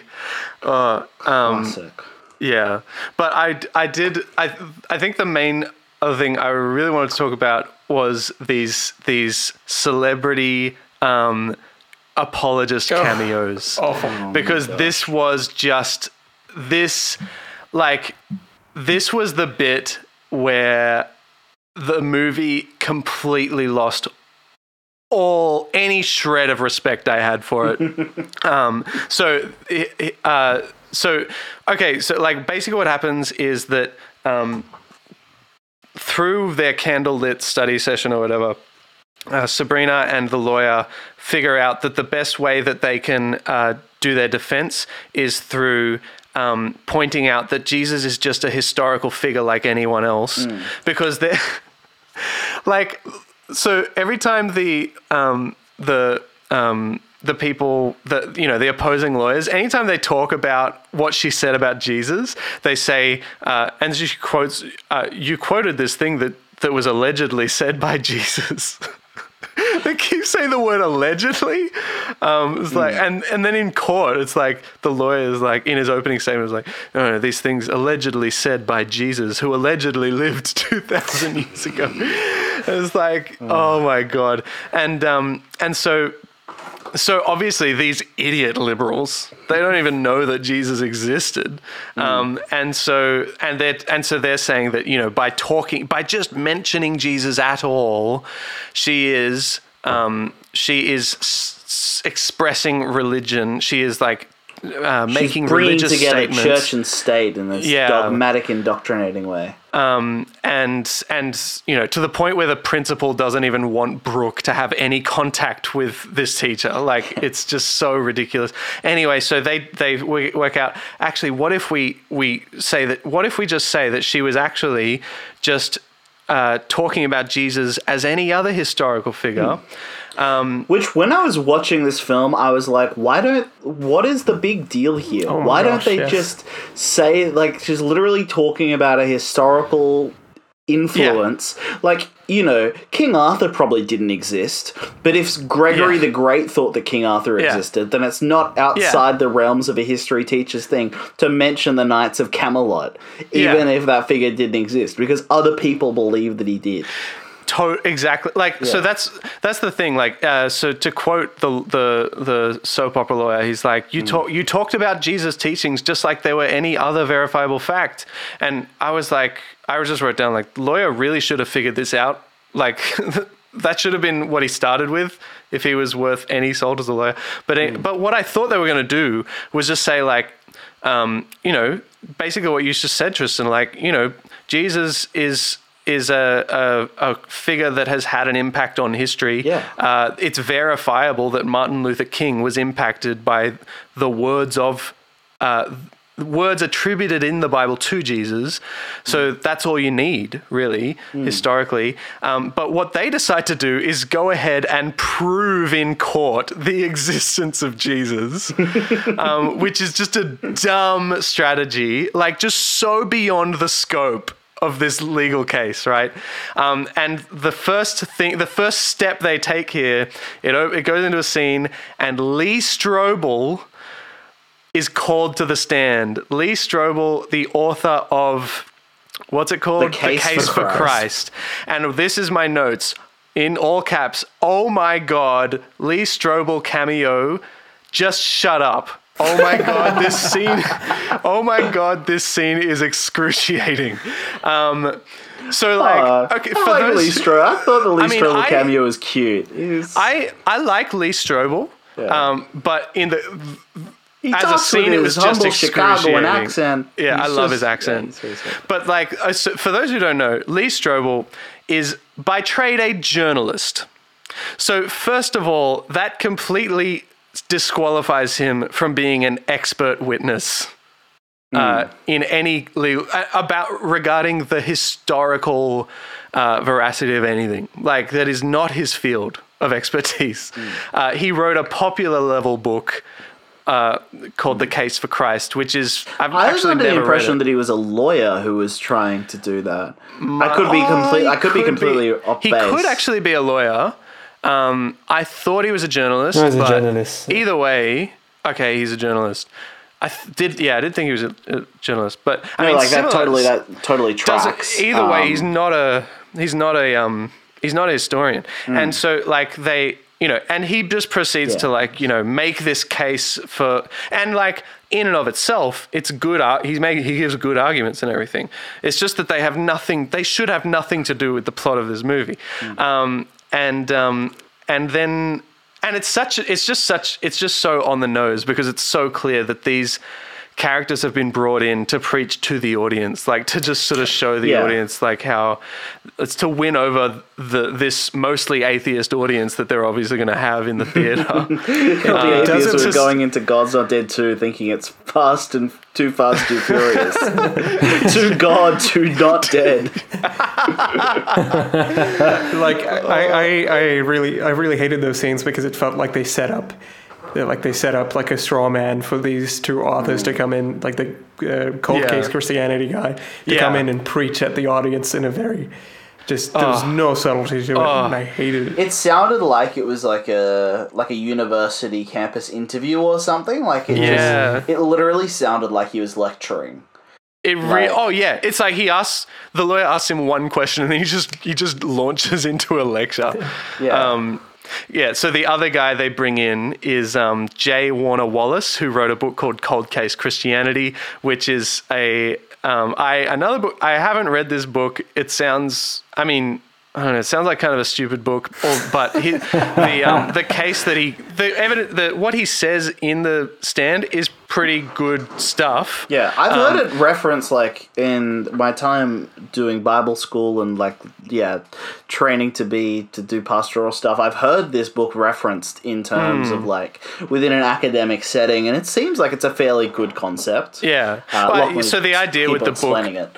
Uh, um, classic. Yeah, but I, I did I I think the main other thing I really wanted to talk about was these these celebrity um, apologist cameos Awful. because this was just this like this was the bit where the movie completely lost all any shred of respect I had for it. um, so, uh, so okay, so like basically what happens is that um, through their candlelit study session or whatever, uh, Sabrina and the lawyer figure out that the best way that they can uh, do their defense is through um, pointing out that Jesus is just a historical figure like anyone else, because they're like, so every time the um, the um, the people that you know the opposing lawyers anytime they talk about what she said about jesus they say uh, and she quotes uh, you quoted this thing that that was allegedly said by jesus. They keep saying the word allegedly. Um, it's like and and then in court it's like the lawyer is like in his opening statement is like no, no these things allegedly said by jesus who allegedly lived 2000 years ago. It's like oh my god. And um and so so obviously these idiot liberals they don't even know that jesus existed. Um, and so and they and so they're saying that you know by talking by just mentioning jesus at all she is um, she is s- expressing religion. She is like uh, making religious together statements church and state in this Yeah. dogmatic, indoctrinating way. um, and and you know to the point where the principal doesn't even want Brooke to have any contact with this teacher. Like it's just so ridiculous. Anyway, so they they work out actually what if we we say that what if we just say that she was actually just uh, talking about Jesus as any other historical figure. Um, Which, when I was watching this film, I was like, why don't. What is the big deal here? Oh why gosh, don't they yes. just say, like, she's literally talking about a historical influence? Like, you know, King Arthur probably didn't exist, but if Gregory Yeah. the Great thought that King Arthur Yeah. existed, then it's not outside the realms of a history teacher's thing to mention the Knights of Camelot, even Yeah. if that figure didn't exist, because other people believe that he did. To- exactly. Like so that's that's the thing. Like uh, so to quote the the the soap opera lawyer, he's like, you talk you talked about Jesus' teachings just like they were any other verifiable fact. And I was like, I was just wrote down like, lawyer really should have figured this out. Like that should have been what he started with if he was worth any salt as a lawyer. But it- but what I thought they were going to do was just say like, um, you know, basically what you just said, Tristan. Like, you know, Jesus is is a, a, a figure that has had an impact on history. Yeah. Uh, it's verifiable that Martin Luther King was impacted by the words of uh, words attributed in the Bible to Jesus. So that's all you need, really, historically. Um, but what they decide to do is go ahead and prove in court the existence of Jesus, um, which is just a dumb strategy, like just so beyond the scope of this legal case, right? Um, and the first thing, the first step they take here, it, it goes into a scene, and Lee Strobel is called to the stand. Lee Strobel, the author of what's it called? The Case for Christ. And this is my notes in all caps. Oh my God, Lee Strobel cameo. Just shut up. Oh my God, this scene. Oh my God, this scene is excruciating. Um, so like, okay, I for like those, Lee Strobel. I thought the Lee I mean, Strobel I- cameo was cute. He's, I I like Lee Strobel, um, but in the he as a scene, it was just Chicagoan excruciating. accent. Yeah, I love just- his accent. yeah, he's. But like, uh, so for those who don't know, Lee Strobel is by trade a journalist. So first of all, that completely disqualifies him from being an expert witness uh, in any legal about regarding the historical uh, veracity of anything. Like that is not his field of expertise. Uh, he wrote a popular level book. Uh, called The Case for Christ, which is I've I was actually under the impression that he was a lawyer who was trying to do that. I could be complete. I could, be completely off He base. could actually be a lawyer. Um, I thought he was a journalist. No, he's a journalist. Either way, okay, he's a journalist. I th- did, yeah, I did think he was a, a journalist, but I No, mean, like that totally. That totally doesn't- tracks. Either way, Um, he's not a he's not a um he's not a historian, Hmm. and so like they you know, and he just proceeds Yeah. to like you know make this case for and like in and of itself, it's good. Ar- he's making he gives good arguments and everything. It's just that they have nothing. They should have nothing to do with the plot of this movie, Hmm. um, and um, and then and it's such it's just such it's just so on the nose because it's so clear that these characters have been brought in to preach to the audience, like to just sort of show the Yeah. audience like how it's to win over the this mostly atheist audience that they're obviously going to have in the theater. the Uh, doesn't atheists who are just- going into God's Not Dead 2 thinking it's fast and too fast, too furious. too God, too not dead. like I, I, I really I really hated those scenes because it felt like they set up that, like they set up like a straw man for these two authors to come in like the uh, cold Yeah. case Christianity guy to Yeah. come in and preach at the audience in a very just there was no subtlety to it and I hated it. It sounded like it was like a like a university campus interview or something. Like it Yeah. just it literally sounded like he was lecturing. It re- Right. oh yeah, it's like he asks the lawyer asks him one question and then he just he just launches into a lecture. Yeah. Um, yeah. So the other guy they bring in is um, J. Warner Wallace, who wrote a book called Cold Case Christianity, which is a um, I another book. I haven't read this book. It sounds. I mean. I don't know. It sounds like kind of a stupid book, or, but he, the um, the case that he the evidence the what he says in the stand is pretty good stuff. Yeah, I've Um, heard it referenced like in my time doing Bible school and like yeah, training to be to do pastoral stuff. I've heard this book referenced in terms Hmm. of like within an academic setting, and it seems like it's a fairly good concept. Yeah. Uh, But- so the idea with the book, it.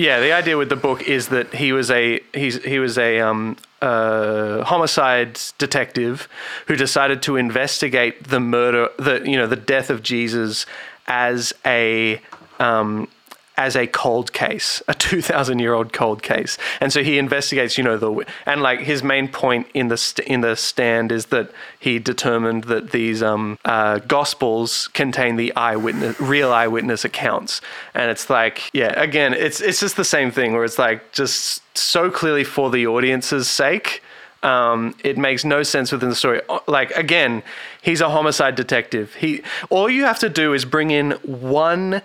Yeah, the idea with the book is that he was a he's he was a um uh, homicide detective who decided to investigate the murder, the you know the death of Jesus as a um, as a cold case, a 2000 year old cold case. And so he investigates, you know, the and like his main point in the st- in the stand is that he determined that these um, uh, gospels contain the eyewitness real eyewitness accounts. And it's like, yeah, again, it's it's just the same thing where it's like just so clearly for the audience's sake. Um, it makes no sense within the story. Like again, he's a homicide detective. He all you have to do is bring in one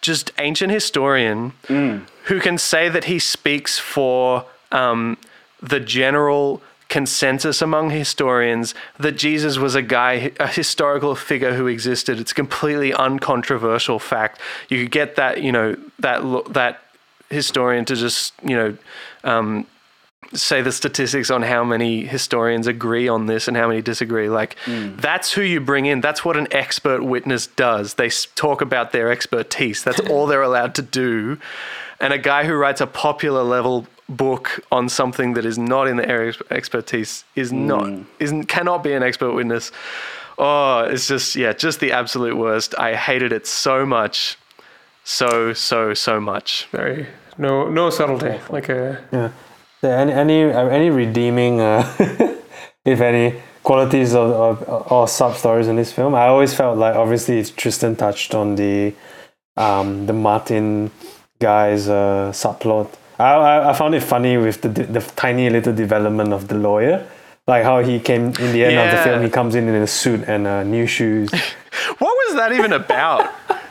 just ancient historian who can say that he speaks for um, the general consensus among historians that Jesus was a guy, a historical figure who existed. It's a completely uncontroversial fact. You could get that, you know, that that historian to just, you know, um, say the statistics on how many historians agree on this and how many disagree. Like, hmm. that's who you bring in. That's what an expert witness does. They talk about their expertise. That's all they're allowed to do. And a guy who writes a popular level book on something that is not in the area of expertise is hmm. not is cannot be an expert witness. Oh, it's just yeah, just the absolute worst. I hated it so much, so so so much. Very no no subtlety like a Yeah. Yeah, any any uh, any redeeming, uh, if any, qualities of, of or sub stories in this film? I always felt like obviously Tristan touched on the um, the Martin guy's uh, subplot. I, I I found it funny with the the tiny little development of the lawyer. Like how he came in the end of the film, he comes in in a suit and uh, new shoes. What was that even about?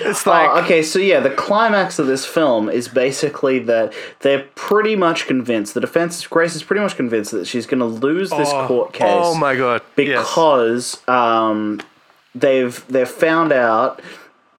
It's like Uh, okay, so yeah, the climax of this film is basically that they're pretty much convinced. The defense, Grace is pretty much convinced that she's going to lose this oh, court case. Oh my god! yes. because um, they've they've found out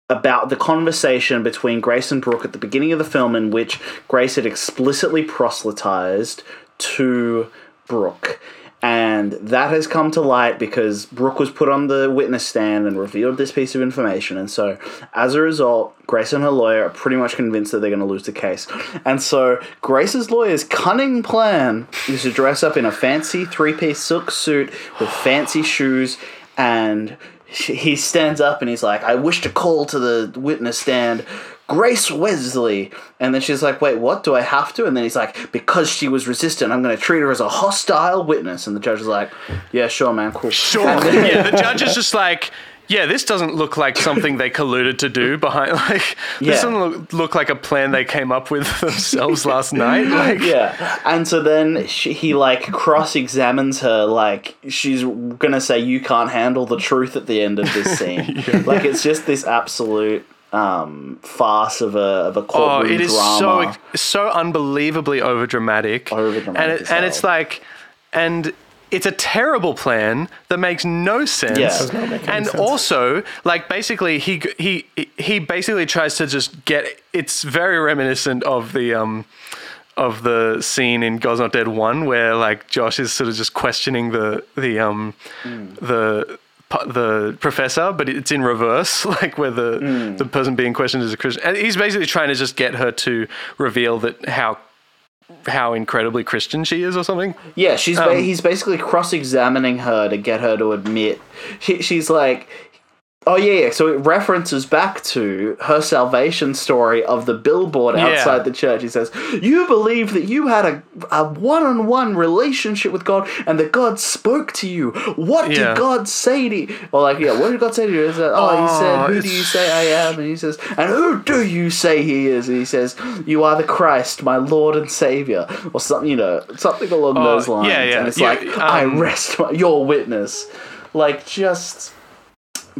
about the conversation between Grace and Brooke at the beginning of the film, in which Grace had explicitly proselytized to Brooke. And that has come to light because Brooke was put on the witness stand and revealed this piece of information. And so, as a result, Grace and her lawyer are pretty much convinced that they're going to lose the case. And so, Grace's lawyer's cunning plan is to dress up in a fancy three piece silk suit with fancy shoes and he stands up and he's like, I wish to call to the witness stand Grace Wesley. And then she's like, Wait, what? Do I have to? And then he's like, Because she was resistant, I'm going to treat her as a hostile witness. And the judge is like, Yeah, sure, man, cool. Sure. Then- yeah, the judge is just like, yeah, this doesn't look like something they colluded to do behind. Like, Yeah. this doesn't look, look like a plan they came up with themselves last night. Like, yeah and so then she, he like cross-examines her like she's gonna say you can't handle the truth at the end of this scene like it's just this absolute um farce of a of a courtroom Oh, it is drama so so unbelievably overdramatic. Overdramatic and as it, and it's like, and it's a terrible plan that makes no sense. Yeah. Does not make and sense. also, like basically, he he he basically tries to just get. It's very reminiscent of the um of the scene in God's Not Dead One, where like Josh is sort of just questioning the the um the the professor, but it's in reverse, like where the the person being questioned is a Christian, and he's basically trying to just get her to reveal that how how incredibly Christian she is, or something. Yeah, she's ba- Um, he's basically cross-examining her to get her to admit. She, she's like, oh yeah, yeah. So it references back to her salvation story of the billboard Yeah. outside the church. He says, "You believe that you had a, a one-on-one relationship with God, and that God spoke to you. What Yeah. did God say to you? Or like, yeah, what did God say to you? He said, oh, he Oh, said, who do you say I am? And he says, and who do you say he is? And he says, you are the Christ, my Lord and Savior, or something, you know, something along Oh, those lines. yeah, yeah, And it's yeah, like, I um, rest my, your witness, like just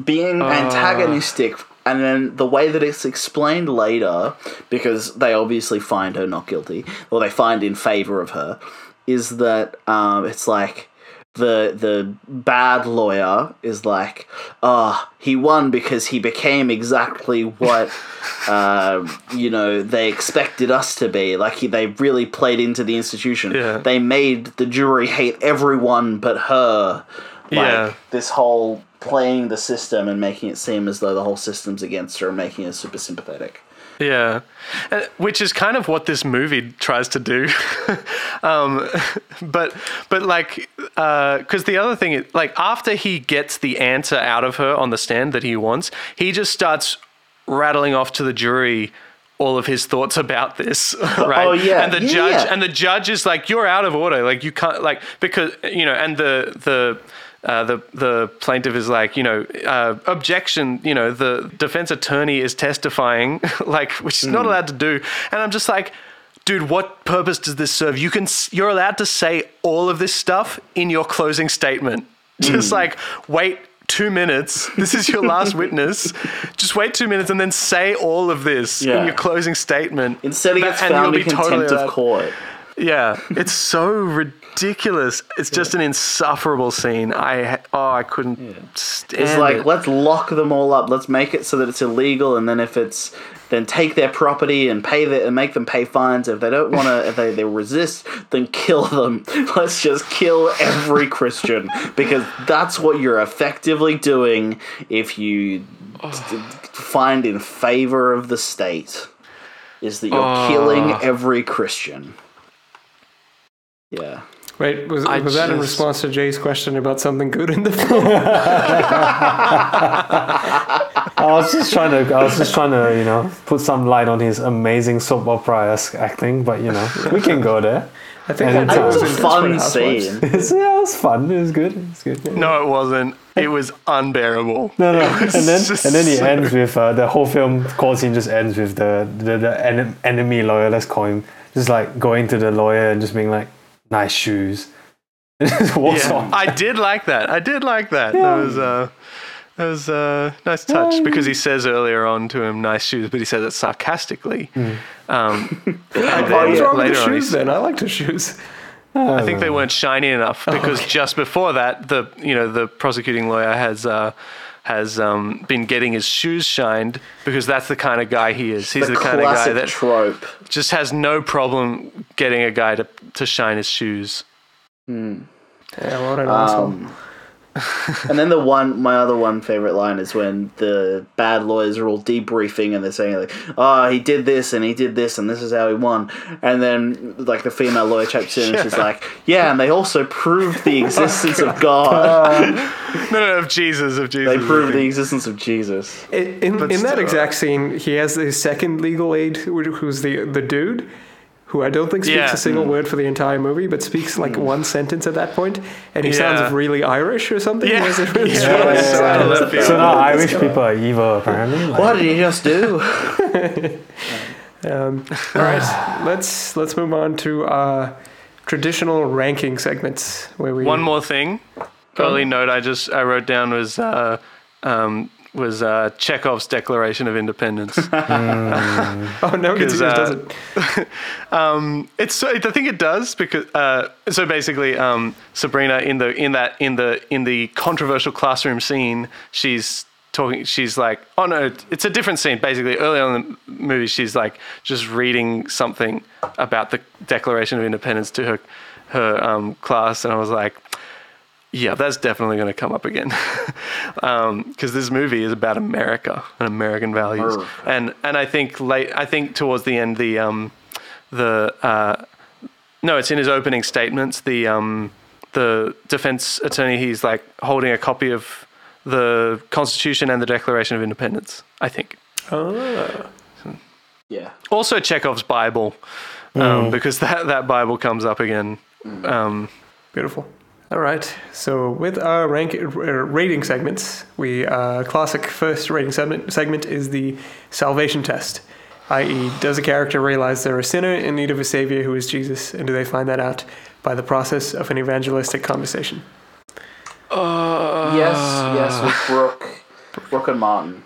being Uh. antagonistic. And then the way that it's explained later, because they obviously find her not guilty, or they find in favor of her, is that um, it's like the the bad lawyer is like, ah, he won because he became exactly what uh, you know they expected us to be. Like he, they really played into the institution. Yeah. They made the jury hate everyone but her. Like Yeah. this whole playing the system and making it seem as though the whole system's against her and making her super sympathetic. Yeah, Uh, which is kind of what this movie tries to do. um, but but like because the other thing is like after he gets the answer out of her on the stand that he wants, he just starts rattling off to the jury all of his thoughts about this right Oh, yeah. and the Yeah, judge yeah. and the judge is like you're out of order like you can't like because you know and the the uh, the the plaintiff is like, you know, uh, objection. You know, the defense attorney is testifying, like, which is not allowed to do. And I'm just like, dude, what purpose does this serve? You can, you're allowed to say all of this stuff in your closing statement. Just like wait two minutes. This is your last witness. Just wait two minutes and then say all of this Yeah. in your closing statement. Instead, he That- gets found in be totally contempt allowed- of court. yeah, it's so ridiculous. It's just an insufferable scene. I oh, I couldn't stand It's like it. let's lock them all up. Let's make it so that it's illegal, and then if it's then take their property and pay the, and make them pay fines. If they don't want to, if they, they resist, then kill them. Let's just kill every Christian because that's what you're effectively doing if you find in favor of the state. Is that you're ah. killing every Christian? Yeah. Wait, was, I was that in just- response to Jay's question about something good in the film? I was just trying to, I was just trying to, you know, put some light on his amazing soap opera acting, but you know, we can go there. I think And that It was was a in fun Housewives. scene. It's, yeah, it was fun. It was good. It was good. no, it wasn't. It was unbearable. No, no, and then just and then he so- ends with uh, the whole film. Of scene just ends with the the, the en- enemy lawyer. Let's call him. Just like going to the lawyer and just being like, "Nice shoes." And just walks Yeah. I did like that. I did like that. That was uh, that was a nice touch because he says earlier on to him, "Nice shoes," but he says it sarcastically. Hmm. Um, What's then wrong with the shoes then? I like his shoes. I think they weren't shiny enough because just before that, the you know the prosecuting lawyer has uh, has um, been getting his shoes shined because that's the kind of guy he is. He's the, the kind of guy that trope. just has no problem getting a guy to to shine his shoes. Yeah, what an asshole. And then the one, my other one favorite line is when the bad lawyers are all debriefing and they're saying like, "Oh, he did this and he did this and this is how he won." And then like the female lawyer chimes in and she's like, "Yeah, and they also proved the existence of oh, God. No, no, of Jesus, of Jesus. they proved the existence of Jesus." In, in, in that exact scene, he has his second legal aid, who's the the dude, who I don't think speaks Yeah. a single word for the entire movie, but speaks like one sentence at that point, and he Yeah. sounds really Irish or something. He Yeah. has a Yeah. strong Yeah. accent. I love it. So now Irish people are evil, apparently. Like, What did he just do? Um, all right, let's let's move on to uh, traditional ranking segments where we One more thing, early note I just I wrote down was uh, um, was uh, Chekhov's Declaration of Independence. Oh no, Because, uh, doesn't. um, it's so- I think it does because uh, so basically um, Sabrina in the in that in the in the controversial classroom scene she's talking she's like oh no it's a different scene basically early on in the movie she's like just reading something about the Declaration of Independence to her her um, class and I was like yeah that's definitely going to come up again because this movie is about America and American values Merv. and and I think late I think towards the end the um the uh, no, it's in his opening statements. The um, the defense attorney he's like holding a copy of the Constitution and the Declaration of Independence. I think Oh, Yeah. also Chekhov's Bible um, because that that Bible comes up again. Um, beautiful. All right. So with our rank uh, rating segments, we uh, classic first rating segment segment is the salvation test, i.e., does a character realize they're a sinner in need of a savior who is Jesus, and do they find that out by the process of an evangelistic conversation? yes, yes, with Brooke, Brooke and Martin.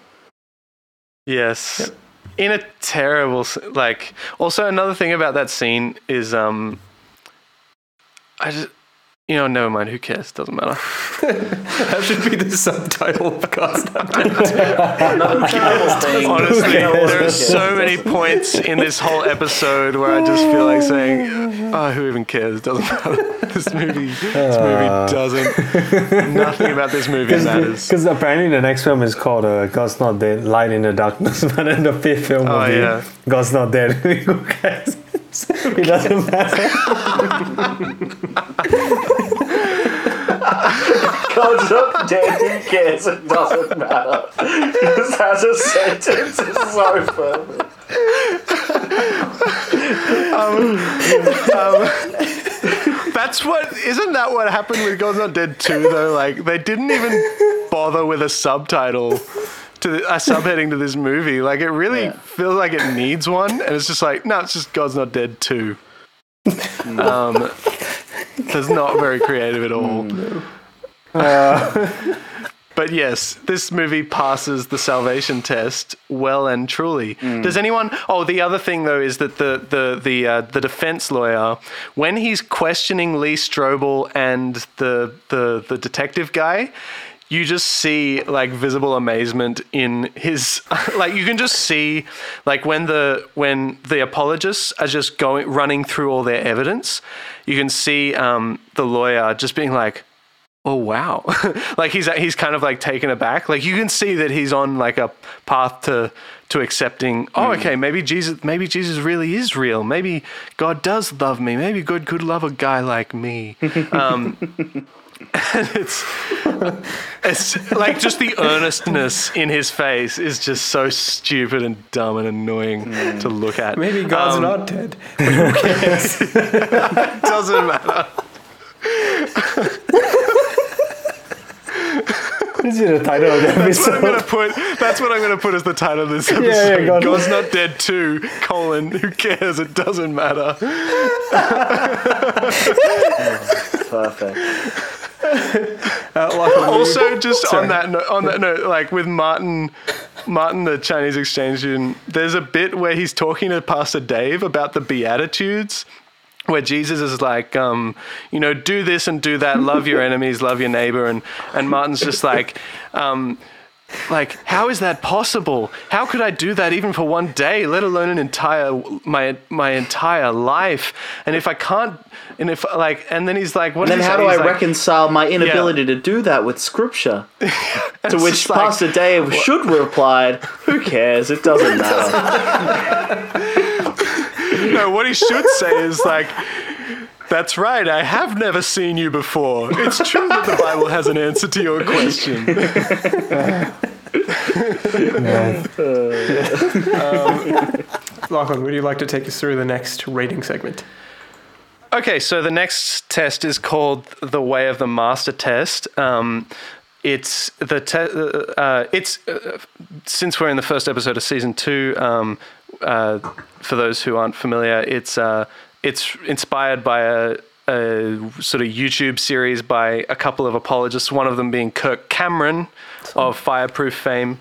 yes. Yep. In a terrible like. Also, another thing about that scene is um. I just. You know, never mind. Who cares? Doesn't matter. That should be the subtitle of God's Not Dead. Another. Honestly, Terrible there are so many points in this whole episode where I just feel like saying, "Oh, who even cares? Doesn't matter. This movie, this movie doesn't. Nothing about this movie matters." Because apparently the next film is called uh, God's Not Dead, Light in the Darkness, but then the fifth film will Oh, be yeah. God's Not Dead. Who cares? it doesn't matter. God's not dead, who cares? It doesn't matter. Because as a sentence is so perfect. Um, um, that's what. Isn't that what happened with God's Not Dead 2, though? Like, they didn't even bother with a subtitle. To the, a subheading to this movie, like it really Yeah. feels like it needs one, and it's just like, no, it's just God's Not Dead two. um, that's not very creative at all. Mm. But yes, this movie passes the salvation test well and truly. Does anyone? Oh, the other thing though is that the the the uh, the defense lawyer, when he's questioning Lee Strobel and the the the detective guy, you just see like visible amazement in his like you can just see like when the when the apologists are just going running through all their evidence, you can see um, the lawyer just being like oh wow. Like he's he's kind of like taken aback. Like you can see that he's on like a path to to accepting oh okay maybe jesus maybe jesus really is real. Maybe god does love me. Maybe god could love a guy like me. Um and it's it's like just the earnestness in his face is just so stupid and dumb and annoying to look at. Maybe God's Um, not dead. doesn't matter This is the title of the That's what I'm gonna put. That's what I'm gonna put as the title of this episode. Yeah, yeah, God. God's not dead too. Colon. Who cares? It doesn't matter. Perfect. Uh, Lachlan, Also, just Sorry. on that note, on that note, like with Martin, Martin, the Chinese exchange student, there's a bit where he's talking to Pastor Dave about the Beatitudes. Where Jesus is like, um, you know, do this and do that, love your enemies, love your neighbor, and and Martin's just like, um, like how is that possible how could i do that even for one day let alone an entire my my entire life and if i can't and if like and then he's like what then how do I like, reconcile my inability to do that with scripture? to which just like- Pastor Dave should replied, Who cares? It doesn't matter. No what he should say is like that's right i have never seen you before it's true that the bible has an answer to your question Lachlan, would you like to take us through the next rating segment? Okay, so the next test is called the Way of the Master test. Um, it's the te- uh, uh, it's uh, since we're in the first episode of season two. Um, uh, for those who aren't familiar, it's uh, it's inspired by a, a sort of YouTube series by a couple of apologists. One of them being Kirk Cameron, of fireproof fame.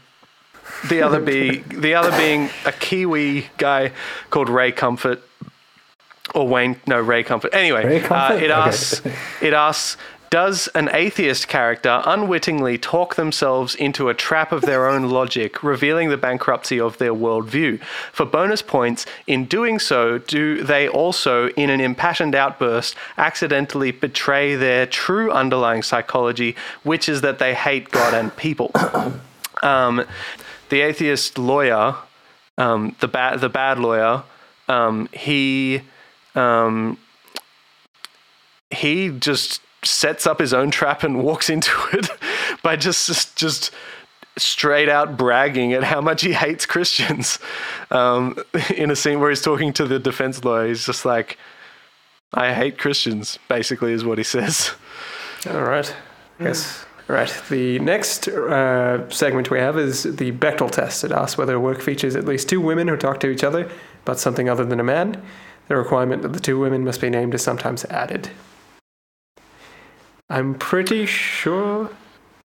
The other be the other being a Kiwi guy called Ray Comfort or Wayne no Ray Comfort. Anyway, Ray uh, Comfort? it Okay. asks it asks does an atheist character unwittingly talk themselves into a trap of their own logic, revealing the bankruptcy of their worldview? For bonus points, in doing so, do they also, in an impassioned outburst, accidentally betray their true underlying psychology, which is that they hate God and people? um, the atheist lawyer, um, the bad the bad lawyer, um, he um, he just sets up his own trap and walks into it by just just, just straight out bragging at how much he hates Christians. Um, in a scene where he's talking to the defense lawyer, he's just like, "I hate Christians," basically, is what he says. All right. Yes. Right. The next uh, segment we have is the Bechdel test. It asks whether a work features at least two women who talk to each other about something other than a man. The requirement that the two women must be named is sometimes added. I'm pretty sure.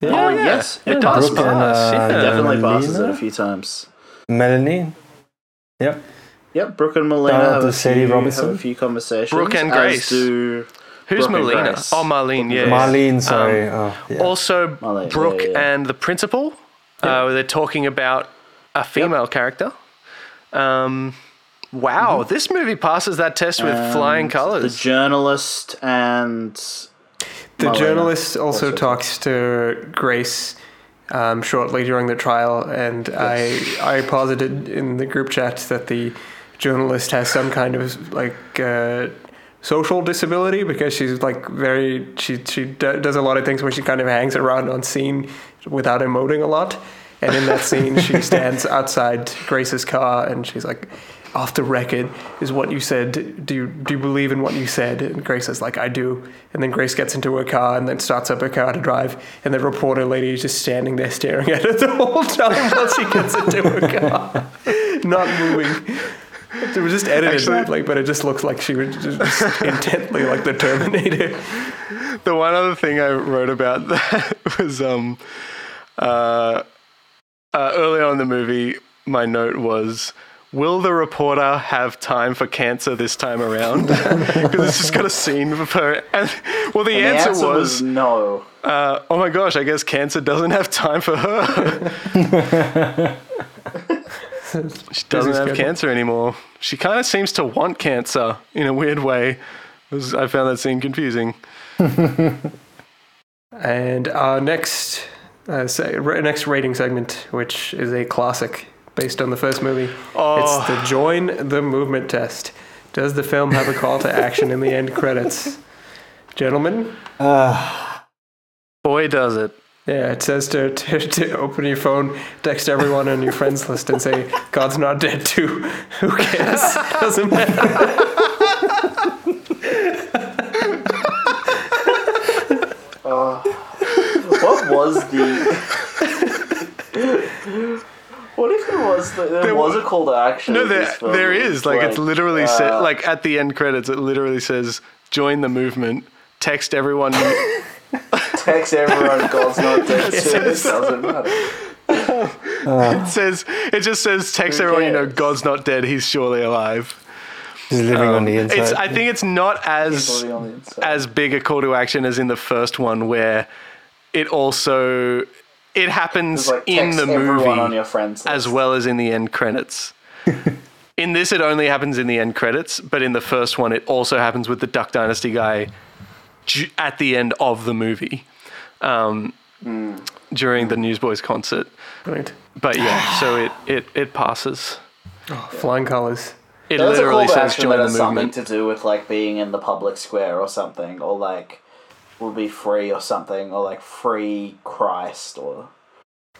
oh, yes, it does Brooke and, pass. uh, yeah. Yeah. Definitely passes it a few times. Melanie. Yep. Yep, Brooke and Melina Shout out have to a, few, Robertson. have a few conversations. Brooke and Grace. do Who's Brooke Melina? Grace. Oh, Marlene. Yeah. Marlene, sorry. oh, yeah. Also, Marlene, Brooke yeah, yeah. and the principal. Uh, they're talking about a female character. Um, wow, this movie passes that test with flying colors. The journalist and The journalist also, also talks to Grace um, shortly during the trial, and I I posited in the group chat that the journalist has some kind of like uh, social disability because she's like very she she do, does a lot of things where she kind of hangs around on scene without emoting a lot. And in that scene, she stands outside Grace's car, and she's like, "Off the record is what you said. Do you do you believe in what you said?" And Grace is like, "I do." And then Grace gets into her car and then starts up her car to drive, and the reporter lady is just standing there staring at her the whole time while she gets into her car, not moving. It was just edited Actually- badly, but it just looks like she was just intently like the Terminator. The one other thing I wrote about that was um, uh, uh, early on in the movie, my note was, Will the reporter have time for cancer this time around? Because it's just got a scene of her. And, well, the, and the answer, answer was, no. uh, oh my gosh, I guess cancer doesn't have time for her. she doesn't have cancer anymore. She kind of seems to want cancer in a weird way. Was- I found that scene confusing. And our next uh, se- next rating segment, which is a classic based on the first movie, Oh. it's the join the movement test. Does the film have a call to action in the end credits? Gentlemen, uh, Boy, does it. yeah, it says to, to, to open your phone, text everyone on your friends list, and say, God's not dead too. Who cares? Doesn't matter. Uh, what was the? What if there was there, There was a call to action? No, there, there is. Like, it's literally said, uh, like at the end credits, it literally says, join the movement, text everyone. text everyone. God's not dead. It says- It doesn't matter. it says, it just says, text Who everyone you know. God's not dead, he's surely alive. He's living on the inside. It's, I think it's not as Probably on the inside. as big a call to action as in the first one, where it also it happens like in the movie on your friends as well as in the end credits. in this, it only happens in the end credits, but in the first one, it also happens with the Duck Dynasty guy at the end of the movie um, Hmm. during the Newsboys concert. Right. But yeah, so it, it, it passes. Flying colors. It There's a literally call to says action join that the has something to do with like being in the public square or something, or like will be free or something, or like free Christ or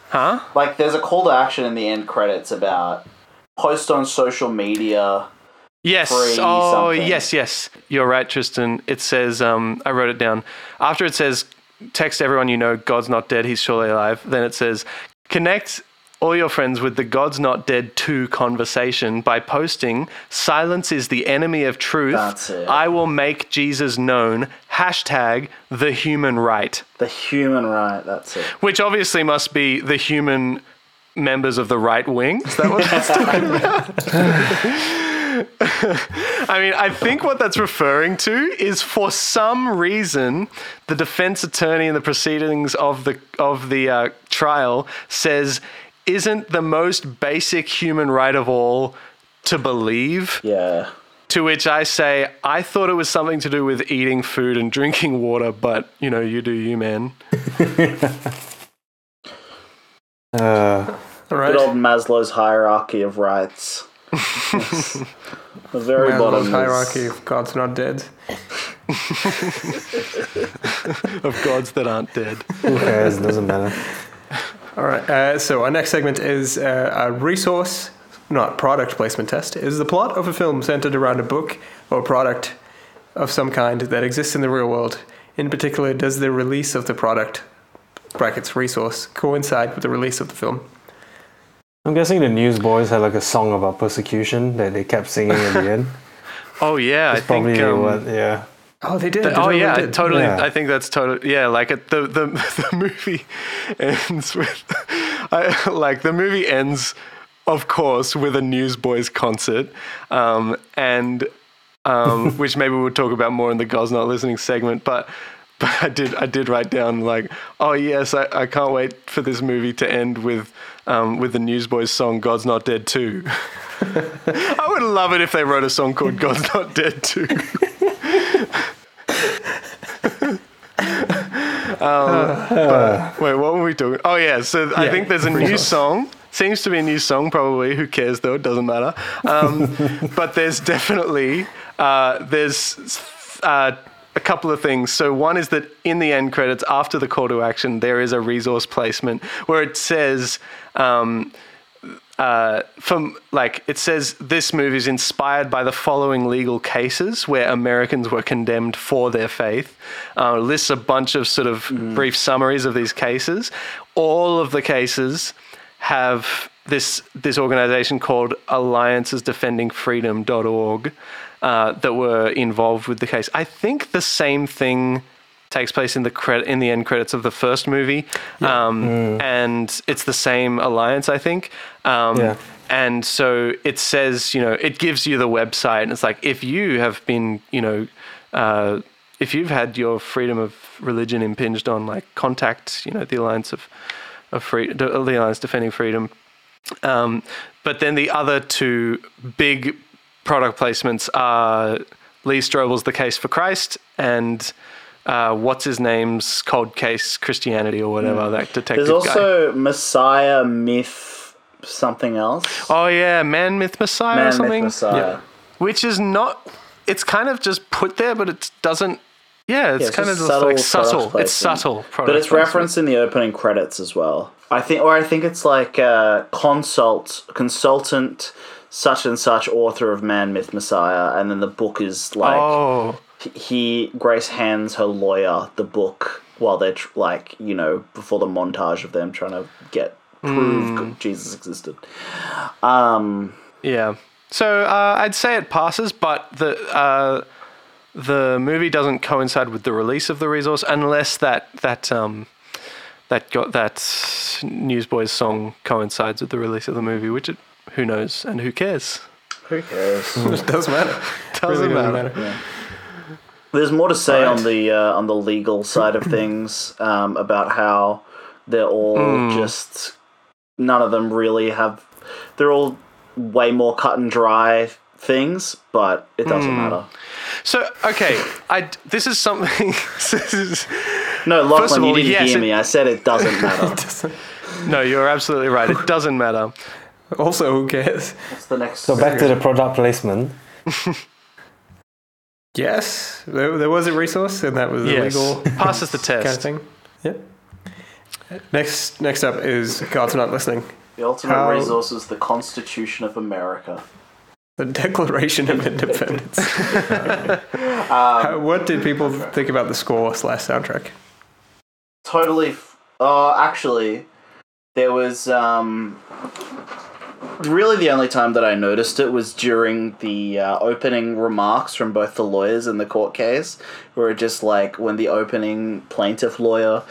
Huh? like there's a call to action in the end credits about post on social media. Yes. free Oh, something. yes, yes. You're right, Tristan. It says, um, I wrote it down. After it says, text everyone you know, God's not dead, he's surely alive. Then it says, connect all your friends with the God's Not Dead 2 conversation by posting silence is the enemy of truth. That's it. I will make Jesus known. Hashtag the human right. The human right. That's it. Which obviously must be the human members of the right wing. Is that what that's talking about? I mean, I think what that's referring to is for some reason the defense attorney in the proceedings of the of the uh, trial says isn't the most basic human right of all to believe. Yeah. To which I say, I thought it was something to do with eating food and drinking water, but you know, you do you, man. Uh, All right. Good old Maslow's hierarchy of rights. the very Maslow's bottom is- hierarchy of God's not dead. of gods that aren't dead. who cares? Doesn't matter. All right. Uh, so our next segment is uh, a resource, not product placement test. Is the plot of a film centered around a book or product of some kind that exists in the real world? In particular, does the release of the product (brackets resource) coincide with the release of the film? I'm guessing the Newsboys had like a song about persecution that they kept singing at the end. Oh yeah, That's I think. um, what. Yeah. Oh, they did. th- They oh yeah, did. totally. Yeah. I think that's totally. Yeah, like it, the the the movie ends with, I, like the movie ends, of course, with a Newsboys concert, um, and um, which maybe we'll talk about more in the God's Not Listening segment, but. But I did, I did write down like, oh yes, I, I can't wait for this movie to end with, um, with the Newsboys song "God's Not Dead 2. I would love it if they wrote a song called "God's Not Dead 2. Wait, what were we talking? Oh yeah, so I Yeah, think there's a new song. Seems to be a new song, probably. Who cares though? It doesn't matter. Um, but there's definitely uh, there's uh, a couple of things. So one is that in the end credits, after the call to action, there is a resource placement where it says. Um, uh, from like it says this movie is inspired by the following legal cases where Americans were condemned for their faith. Uh, lists a bunch of sort of brief summaries of these cases. All of the cases have this this organization called Alliances Defending Freedom.org uh, that were involved with the case. I think the same thing takes place in the credit in the end credits of the first movie, um, and it's the same alliance, I think. Um, Yeah. And so it says, you know, it gives you the website, and it's like if you have been, you know, uh, if you've had your freedom of religion impinged on, like contact, you know, the alliance of of free, the alliance defending freedom. Um, but then the other two big product placements are Lee Strobel's The Case for Christ and uh, what's his name's Cold Case Christianity or whatever that detective There's guy. also Messiah Myth something else. Oh yeah, Man Myth Messiah or Man Myth something, Messiah. which is not. It's kind of just put there, but it doesn't. Yeah, it's it's kind of just just like subtle subtle. It's subtle, But it's referenced in the opening credits as well. I think, or I think it's like uh, consult consultant such and such author of Man Myth Messiah, and then the book is like Oh, he Grace hands her lawyer the book while they're tr- like you know before the montage of them trying to get prove Hmm. Jesus existed. Um, Yeah. So uh, I'd say it passes, but the uh, the movie doesn't coincide with the release of the resource unless that that um, that got that Newsboys song coincides with the release of the movie, which it, who knows and who cares? who cares? it doesn't matter. Doesn't Really matter. There's more to say Right. on the uh, on the legal side of things um, about how they're all Hmm. just none of them really have. They're all way more cut and dry things, but it doesn't Hmm. matter. So okay, I this is something. this is, No, First of Lachlan, you didn't yes, hear it- me. I said it doesn't matter. no, you're absolutely right. It doesn't matter. Also, who cares? What's the next? So back to the product placement. Yes, there, there was a resource, and that was Yes, illegal passes the test. kind of test. thing. Yeah. Next, next up is God's not listening. the ultimate How- resource is the Constitution of America. The Declaration of Independence. Um, How, what did people think about the score slash soundtrack? totally. F- uh, actually, there was um, really the only time that I noticed it was during the uh, opening remarks from both the lawyers in the court case, where it just like when the opening plaintiff lawyer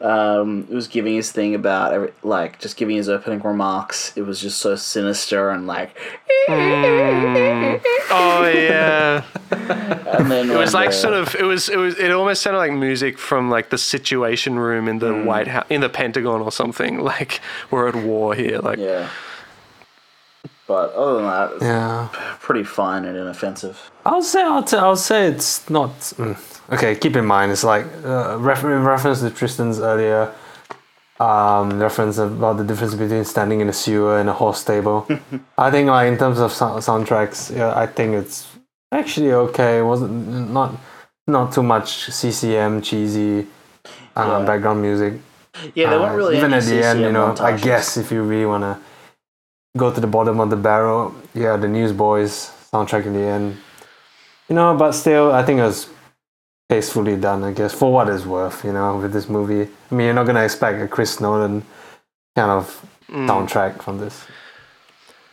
um, was giving his thing about every, like just giving his opening remarks. It was just so sinister and like, Oh yeah. and then It was like sort of it was it was it almost sounded like music from like the situation room in the White House in the Pentagon or something. Like we're at war here. Like yeah. But other than that, it's Yeah. pretty fine and inoffensive. I'll say I'll, t- I'll say it's not mm. okay. Keep in mind, it's like uh, refer- in reference to Tristan's earlier um, reference about the difference between standing in a sewer and a horse stable. I think like in terms of sou- soundtracks, yeah, I think it's actually okay. It wasn't not not too much CCM cheesy um, Yeah. background music. Yeah, they Uh, weren't really even at the end, you CCM know. I guess if you really wanna go to the bottom of the barrel, yeah, the Newsboys soundtrack in the end. You know, but still, I think it was tastefully done. I guess for what it's worth, you know, with this movie. I mean, you're not gonna expect a Chris Nolan kind of mm. soundtrack from this.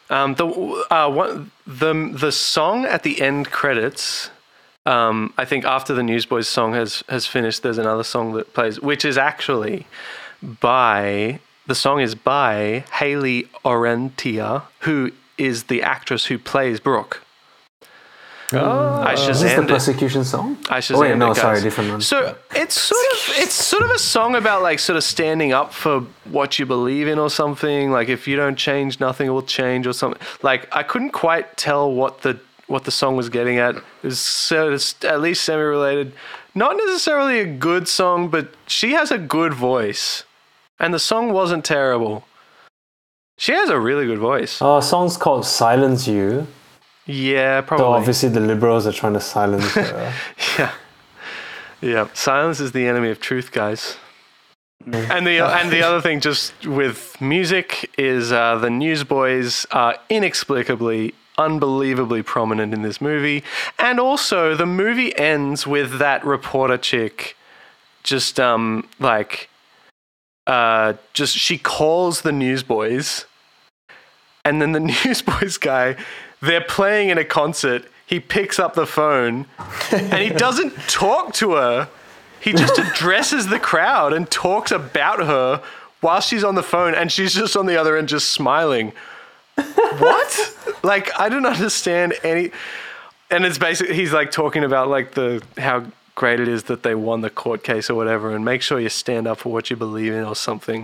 Um, the uh, one, the the song at the end credits. Um, I think after the Newsboys song has has finished, there's another song that plays, which is actually by the song is by Hayley Orrantia, who is the actress who plays Brooke. Oh. I Is this the shazammed it. persecution song? I Oh wait, no, it, sorry, different one. So it's sort of it's sort of a song about like sort of standing up for what you believe in or something. Like if you don't change, nothing will change or something. Like I couldn't quite tell what the what the song was getting at. It was sort of at least semi related. Not necessarily a good song, but she has a good voice, and the song wasn't terrible. She has a really good voice. Uh, song's called "Silence You." Yeah, probably. So obviously the liberals are trying to silence. Uh, Yeah. Yeah. Silence is the enemy of truth, guys. And the and the other thing, just with music, is uh, the Newsboys are inexplicably, unbelievably prominent in this movie, and also the movie ends with that reporter chick, just um like, uh, just she calls the Newsboys, and then the Newsboys guy, they're playing in a concert. He picks up the phone and he doesn't talk to her. He just addresses the crowd and talks about her while she's on the phone and she's just on the other end just smiling. what? Like I don't understand any and it's basically he's like talking about like the how great it is that they won the court case or whatever and make sure you stand up for what you believe in or something.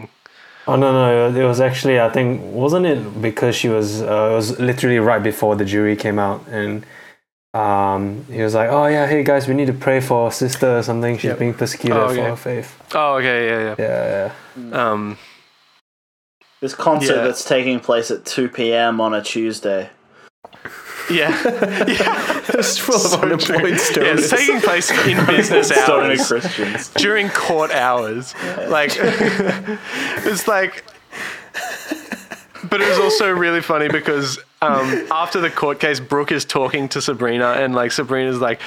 Oh no no! It was actually I think wasn't it because she was uh, it was literally right before the jury came out and um, he was like oh yeah hey guys we need to pray for our sister or something she's Yep. being persecuted Oh, for okay. her faith Oh okay, yeah, yeah yeah yeah. Um This concert Yeah. that's taking place at 2 p.m. on a Tuesday. Yeah. yeah. It's full of unemployed yeah, stoners. it's taking place in business hours. Christians. during court hours. Like it's like but it was also really funny because um, after the court case, Brooke is talking to Sabrina, and like Sabrina's like,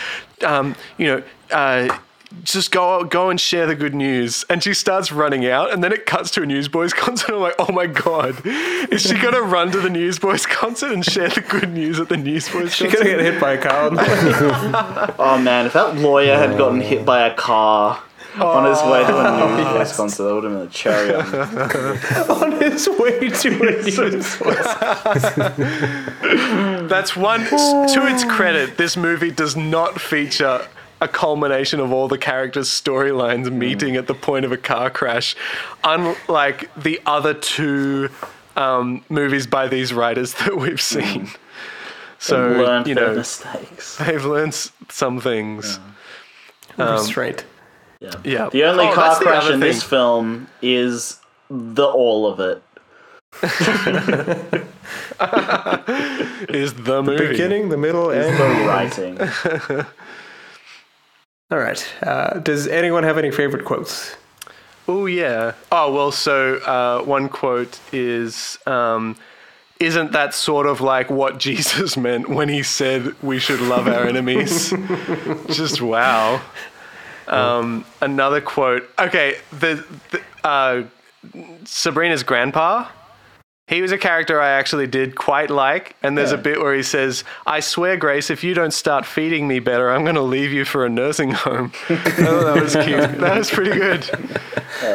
um, you know, uh, just go go and share the good news. And she starts running out, and then it cuts to a Newsboys concert. I'm like, oh my god, is she gonna run to the Newsboys concert and share the good news at the Newsboys You're gonna get hit by a car. on the way. Oh man, if that lawyer had gotten hit by a car on his way to a oh. New Year's concert, that would have been a cherry on on his way to a news. That's one. To its credit, this movie does not feature a culmination of all the characters' storylines meeting at the point of a car crash, unlike the other two um, movies by these writers that we've seen. So learned you their know mistakes. they've learned some things. Restraint. Yeah. Yeah. The only Oh, car crash other in this film is the all of it. is the movie. Beginning, the middle, and the writing. all right. Uh, does anyone have any favorite quotes? Oh yeah. Oh well. So uh, one quote is, um, "Isn't that sort of like what Jesus meant when he said we should love our enemies?" Just wow. Um, another quote. Okay. The, the uh, Sabrina's grandpa. He was a character I actually did quite like, and there's a bit where he says, "I swear, Grace, if you don't start feeding me better, I'm going to leave you for a nursing home." I thought that was cute. That was pretty good.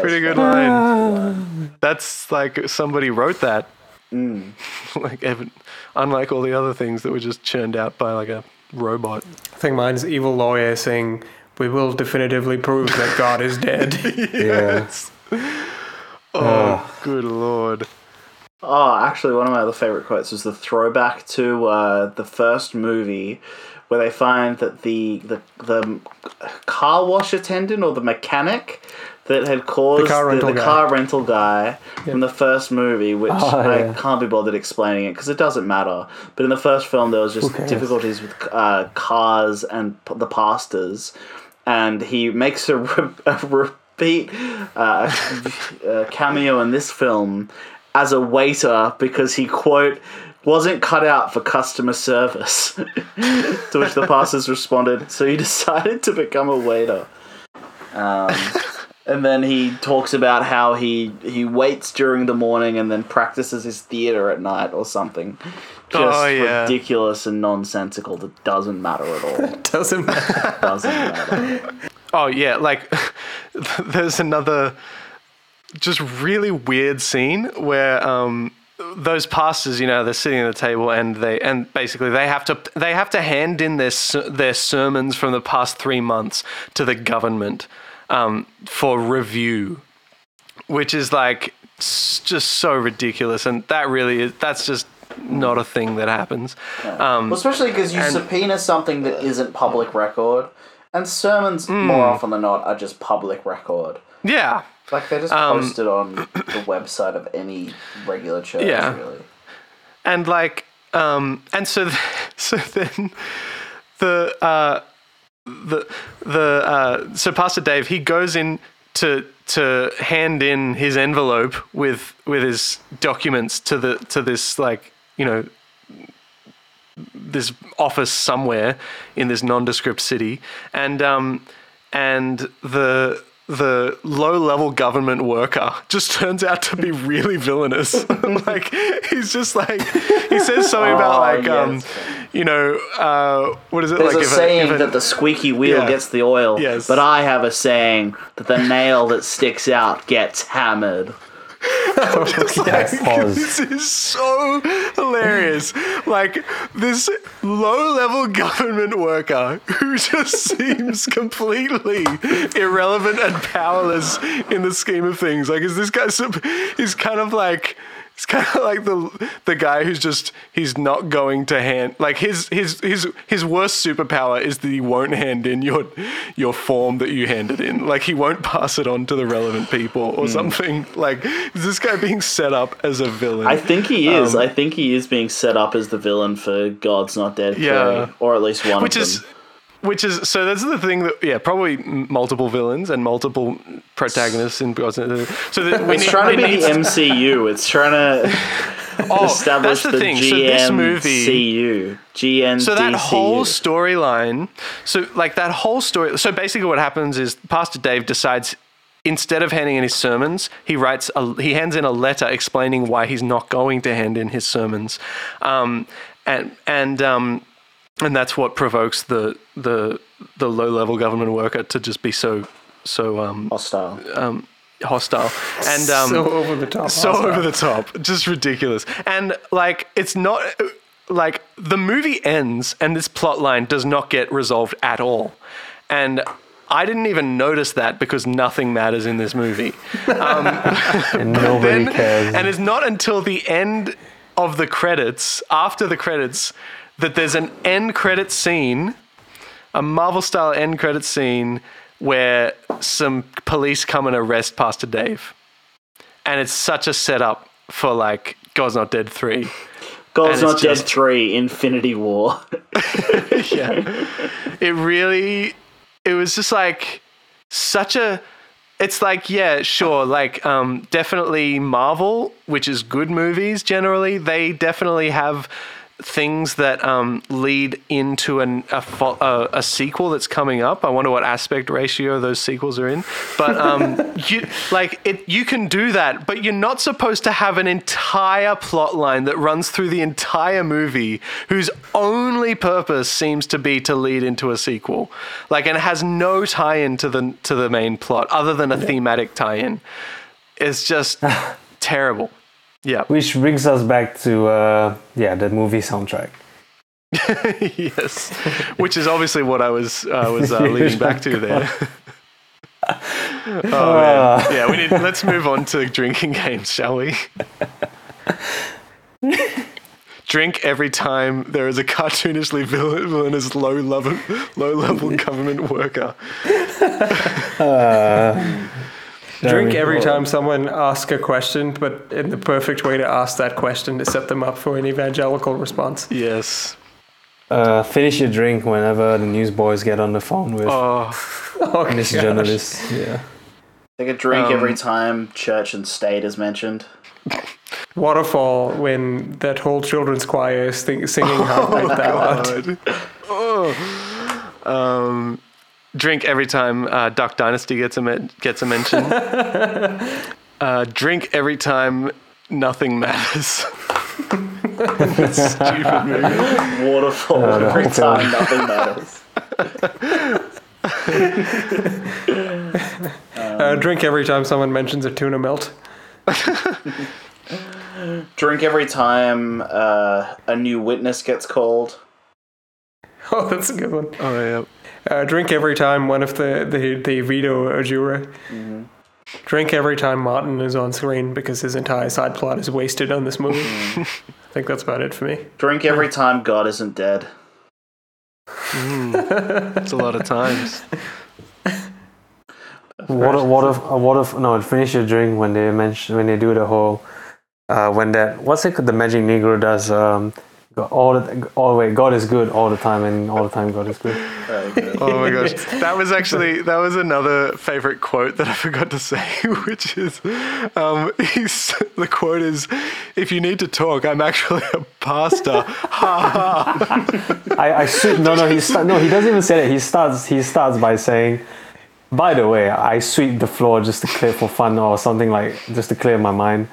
Pretty good line. That's like somebody wrote that. like, ev- unlike all the other things that were just churned out by like a robot. I think mine's evil lawyer saying, "We will definitively prove that God is dead." Yeah. Oh, good lord. Oh, actually, one of my other favorite quotes was the throwback to uh, the first movie, where they find that the the the car wash attendant or the mechanic that had caused The car rental the, guy. car rental guy from the first movie, which Oh, I yeah. can't be bothered explaining it because it doesn't matter. But in the first film, there was just difficulties with uh, cars and p- the pastors, and he makes a, re- a repeat uh, uh, cameo in this film as a waiter because he quote wasn't cut out for customer service. to which the pastors responded, so he decided to become a waiter. Um, and then he talks about how he he waits during the morning and then practices his theater at night or something. Just Oh, yeah. ridiculous and nonsensical that doesn't matter at all. Doesn't matter. doesn't matter. Oh yeah, like there's another just really weird scene where um those pastors, you know, they're sitting at the table and they and basically they have to they have to hand in their their sermons from the past 3 months to the government um for review, which is like just so ridiculous and that really is that's just not a thing that happens. Um Well, especially because you and- subpoena something that isn't public record, and sermons Hmm. more often than not are just public record. yeah. Like they're just Um, posted on the website of any regular church, Yeah. really. and like um and so th- so then the uh the the uh so pastor dave he goes in to to hand in his envelope with with his documents to the to this like you know this office somewhere in this nondescript city and um and the the low level government worker just turns out to be really villainous like he's just like he says something about Oh, like um you know uh what is it There's like a if saying a- that the squeaky wheel Yeah. gets the oil, Yes. but I have a saying that the nail that sticks out gets hammered. Pause. This is so hilarious. Like this low level government worker who just seems completely irrelevant and powerless in the scheme of things. Like, is this guy, sup- he's kind of like, It's kind of like the the guy who's just he's not going to hand like his his his his worst superpower is that he won't hand in your your form that you handed in. Like he won't pass it on to the relevant people or something. Like is this guy being set up as a villain? I think he is. Um, I think he is being set up as the villain for God's Not Dead 3, Yeah. or at least one which of is them. Which is so that's the thing that yeah probably multiple villains and multiple protagonists in so that we It's need, trying to be the MCU. It's trying to oh, establish that's the, the, thing so this movie GMCU. GNDCU. So that whole storyline, so like that whole story. So basically, what happens is Pastor Dave decides instead of handing in his sermons, he writes a, he hands in a letter explaining why he's not going to hand in his sermons, um, and and um, and that's what provokes the the the low level government worker to just be so so um, hostile. hostile and um, so over the top. so hostile. over the top, just ridiculous. And like, it's not like the movie ends and this plot line does not get resolved at all. And I didn't even notice that because nothing matters in this movie. and nobody Then- cares. And it's not until the end of the credits, after the credits, that there's an end credit scene, a Marvel style end credit scene where some police come and arrest Pastor Dave. And it's such a setup for like God's Not Dead 3. God's Not Dead just- 3, Infinity War. yeah. It really it was just like such a it's like yeah, sure, like um definitely Marvel, which is good movies generally, they definitely have things that um, lead into an, a, a, a sequel that's coming up. I wonder what aspect ratio those sequels are in. But um, you like it, you can do that, but you're not supposed to have an entire plot line that runs through the entire movie, whose only purpose seems to be to lead into a sequel. Like, and it has no tie-in to the to the main plot other than a thematic tie-in. It's just terrible. Yeah. Which brings us back to uh, yeah the movie soundtrack. yes, which is obviously what I was uh, was uh, leading back to there. oh man, yeah. We need. Let's move on to drinking games, shall we? Drink every time there is a cartoonishly villainous low level low level government worker. Drink every cool. time someone asks a question, but in the perfect way to ask that question to set them up for an evangelical response. Yes. Uh, finish your drink whenever the newsboys get on the phone with Oh, Oh, this gosh. journalist. Yeah. Take a drink Um, every time church and state is mentioned. Waterfall when that whole children's choir is thi- singing How Great Thou Art. God. Oh. Um, drink every time uh, Duck Dynasty gets a men- gets a mention. uh, drink every time nothing matters. Stupid movie. Waterfall the every time nothing matters. Uh, drink every time someone mentions a tuna melt. Drink every time uh, a new witness gets called. Oh, that's a good one. Oh yeah. Uh, drink every time one of the, the, the veto a juror. Drink every time Martin is on screen because his entire side plot is wasted on this movie. I think that's about it for me. Drink every time God isn't dead. It's a lot of times. What if, what if what if no finish your drink when they mention when they do the whole uh, when that what's it called the magic negro does um go- all the all wait God is good all the time and all the time God is good. Oh my gosh, that was actually that was another favorite quote that I forgot to say, which is, um, he's, the quote is, "If you need to talk, I'm actually a pastor." Ha ha. I I sweep no no he start, no he doesn't even say that he starts he starts by saying. By the way, I sweep the floor just to clear for fun or something like just to clear my mind.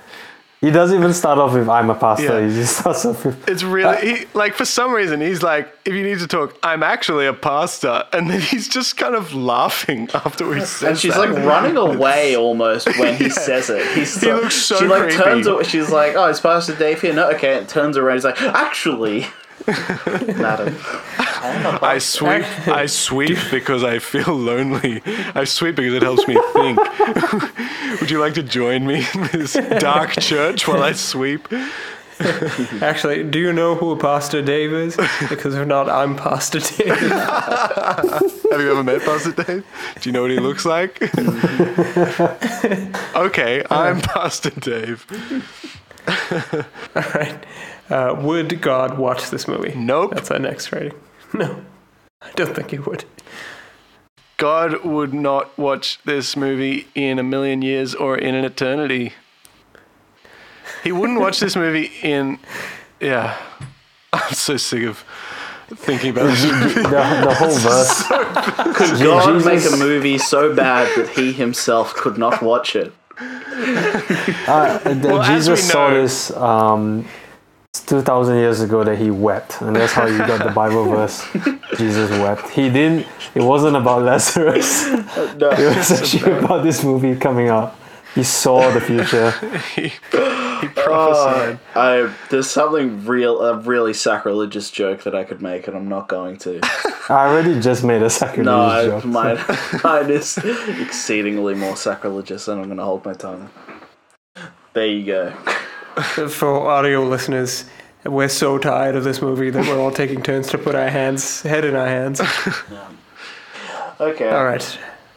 He doesn't even start off with "I'm a pastor." Yeah. He just starts off with It's really uh, he, like for some reason he's like, "If you need to talk, I'm actually a pastor," and then he's just kind of laughing after he says And she's that. like running away almost when he says it. He's He looks so she like creepy. turns away. She's like, "Oh, it's Pastor Dave here?" No, okay. And turns around. He's like, "Actually, madam, I'm a I pastor." sweep. I sweep because I feel lonely. I sweep because it helps me think. Would you like to join me in this dark church while I sweep? Actually, do you know who Pastor Dave is? Because if not, I'm Pastor Dave. Have you ever met Pastor Dave? Do you know what he looks like? okay, I'm Pastor Dave. All right. Uh, would God watch this movie? Nope. That's our next rating. No, I don't think he would. God would not watch this movie in a million years or in an eternity. He wouldn't watch this movie in. Yeah. I'm so sick of thinking about this movie. the, the whole verse. Could God Jesus- make a movie so bad that he himself could not watch it? Uh, Well, as we Jesus saw know- this um, 2,000 years ago that he wept, and that's how you got the Bible verse. Jesus wept. He didn't, it wasn't about Lazarus, it was actually about this movie coming out. He saw the future. he, he prophesied. Uh, I there's something real a really sacrilegious joke that I could make, and I'm not going to. I already just made a sacrilegious No, I, joke. mine, mine is exceedingly more sacrilegious, and I'm going to hold my tongue. There you go. For audio listeners, we're so tired of this movie that we're all taking turns to put our hands, head in our hands. Okay. All right.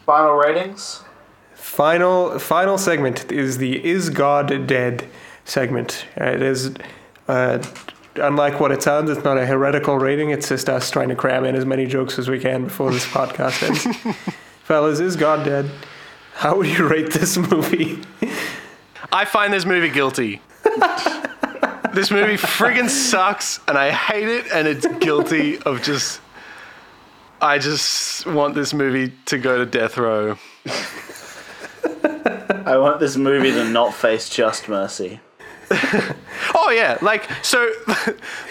Final ratings. Final final segment is the "Is God Dead?" segment. Uh, It is, uh, unlike what it sounds, it's not a heretical rating. It's just us trying to cram in as many jokes as we can before this podcast ends. Fellas, is God dead? How would you rate this movie? I find this movie guilty. This movie friggin' sucks, and I hate it, and it's guilty of just. I just want this movie to go to death row. I want this movie to not face just mercy. Oh yeah, like so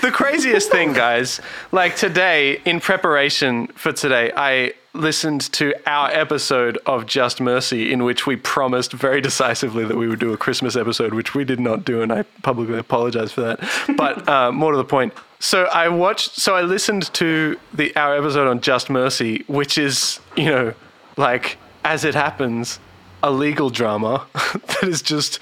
the craziest thing guys, like today in preparation for today, I listened to our episode of Just Mercy in which we promised very decisively that we would do a Christmas episode, which we did not do and I publicly apologize for that. But uh, more to the point, so I watched so I listened to the our episode on Just Mercy, which is, you know, like as it happens, a legal drama that is just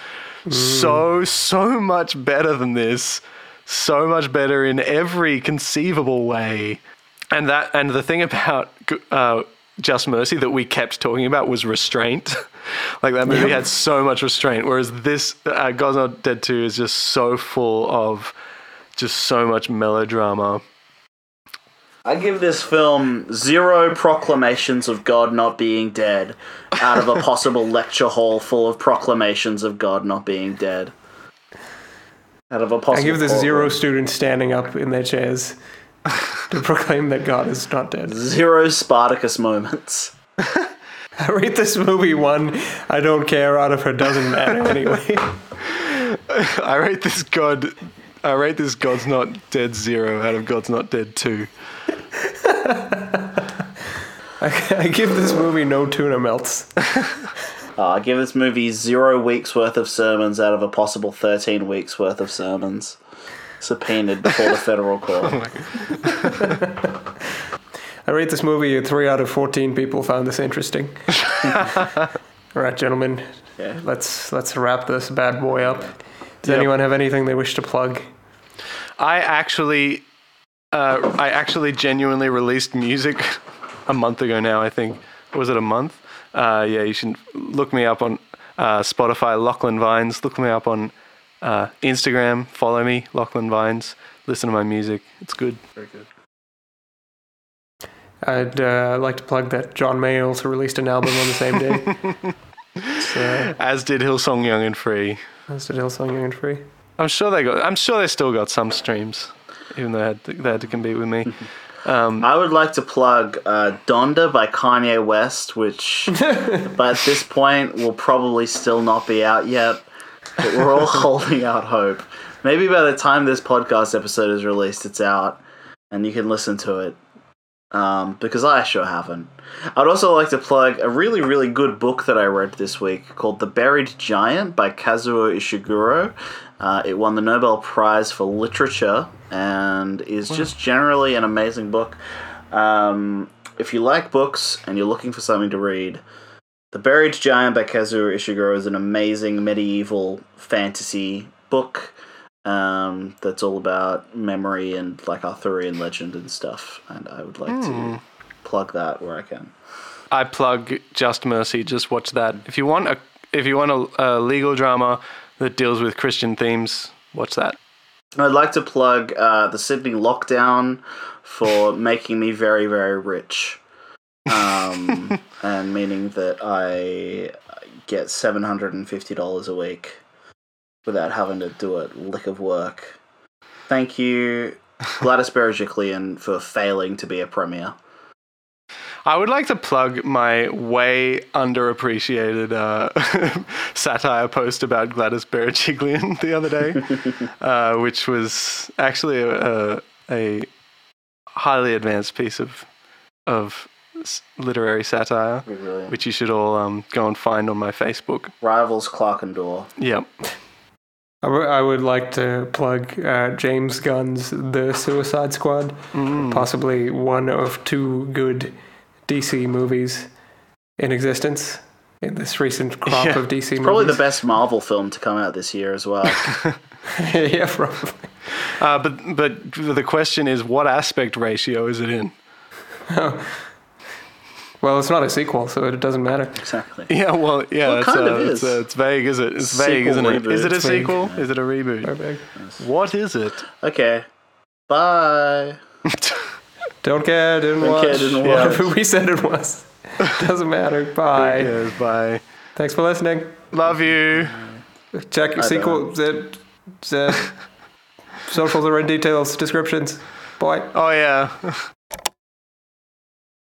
so so much better than this so much better in every conceivable way and that and the thing about uh, just mercy that we kept talking about was restraint like that movie Yep. had so much restraint whereas this uh, god's not dead 2 is just so full of just so much melodrama I give this film zero proclamations of God not being dead out of a possible lecture hall full of proclamations of God not being dead. Out of a possible I give this courtroom. zero students standing up in their chairs to proclaim that God is not dead. zero Spartacus moments. I rate this movie one. I don't care out of her doesn't matter anyway. i rate this god i rate this god's not dead 0 out of god's not dead 2 I, I give this movie no tuna melts. Uh, I give this movie zero weeks worth of sermons out of a possible 13 weeks worth of sermons. Subpoenaed before the federal court. I rate this movie a three out of fourteen people found this interesting. All right, gentlemen, Yeah. let's let's wrap this bad boy up. Does Yep. anyone have anything they wish to plug? I actually, uh, I actually genuinely released music a month ago now. I think was it a month? Uh, yeah, you should look me up on uh, Spotify, Lachlan Vines. Look me up on uh, Instagram. Follow me, Lachlan Vines. Listen to my music. It's good. Very good. I'd uh, like to plug that John Mayer also released an album on the same day. It's, uh, As did Hillsong Young and Free. that's the Hillsong Young and Free. I'm sure they got. I'm sure they still got some streams, even though they had to, they had to compete with me. Um, I would like to plug uh, Donda by Kanye West, which by at this point will probably still not be out yet. But we're all holding out hope. Maybe by the time this podcast episode is released, it's out and you can listen to it. Um, because I sure haven't. I'd also like to plug a really, really good book that I read this week called The Buried Giant by Kazuo Ishiguro. Uh, it won the Nobel Prize for Literature and is just generally an amazing book. Um, if you like books and you're looking for something to read, The Buried Giant by Kazuo Ishiguro is an amazing medieval fantasy book um, that's all about memory and like Arthurian legend and stuff. And I would like to plug that where I can. I plug Just Mercy. Just watch that. If you want a if you want a, a legal drama that deals with Christian themes, watch that. I'd like to plug uh, the Sydney lockdown for making me very, very rich. Um, and meaning that I get $750 a week without having to do a lick of work. Thank you, Gladys Berejiklian, for failing to be a premier. I would like to plug my way underappreciated uh, satire post about Gladys Berejiklian the other day, uh, which was actually a, a, highly advanced piece of of literary satire, Really. which you should all um, go and find on my Facebook. Rivals Clarke and Dawe. Yep. I w- I would like to plug uh, James Gunn's The Suicide Squad, possibly one of two good DC movies in existence in this recent crop Yeah. of DC movies. Probably the best Marvel film to come out this year as well. yeah, probably. Uh, but but the question is, what aspect ratio is it in? Well, it's not a sequel, so it doesn't matter. exactly. Yeah, well, yeah, Well, it it's, kind uh, of it's, is. uh, it's vague, is it? It's vague, Sequel isn't it? reboot. Is it a It's vague. sequel? Is it a reboot? Perfect. What is it? Okay. Bye. Don't care, didn't Don't watch. care, didn't Yeah, watch. we said it was. Doesn't matter. Bye. Yes, bye. Thanks for listening. Love you. Check I sequel. Z, Z, Socials are in details, descriptions. Bye. Oh yeah.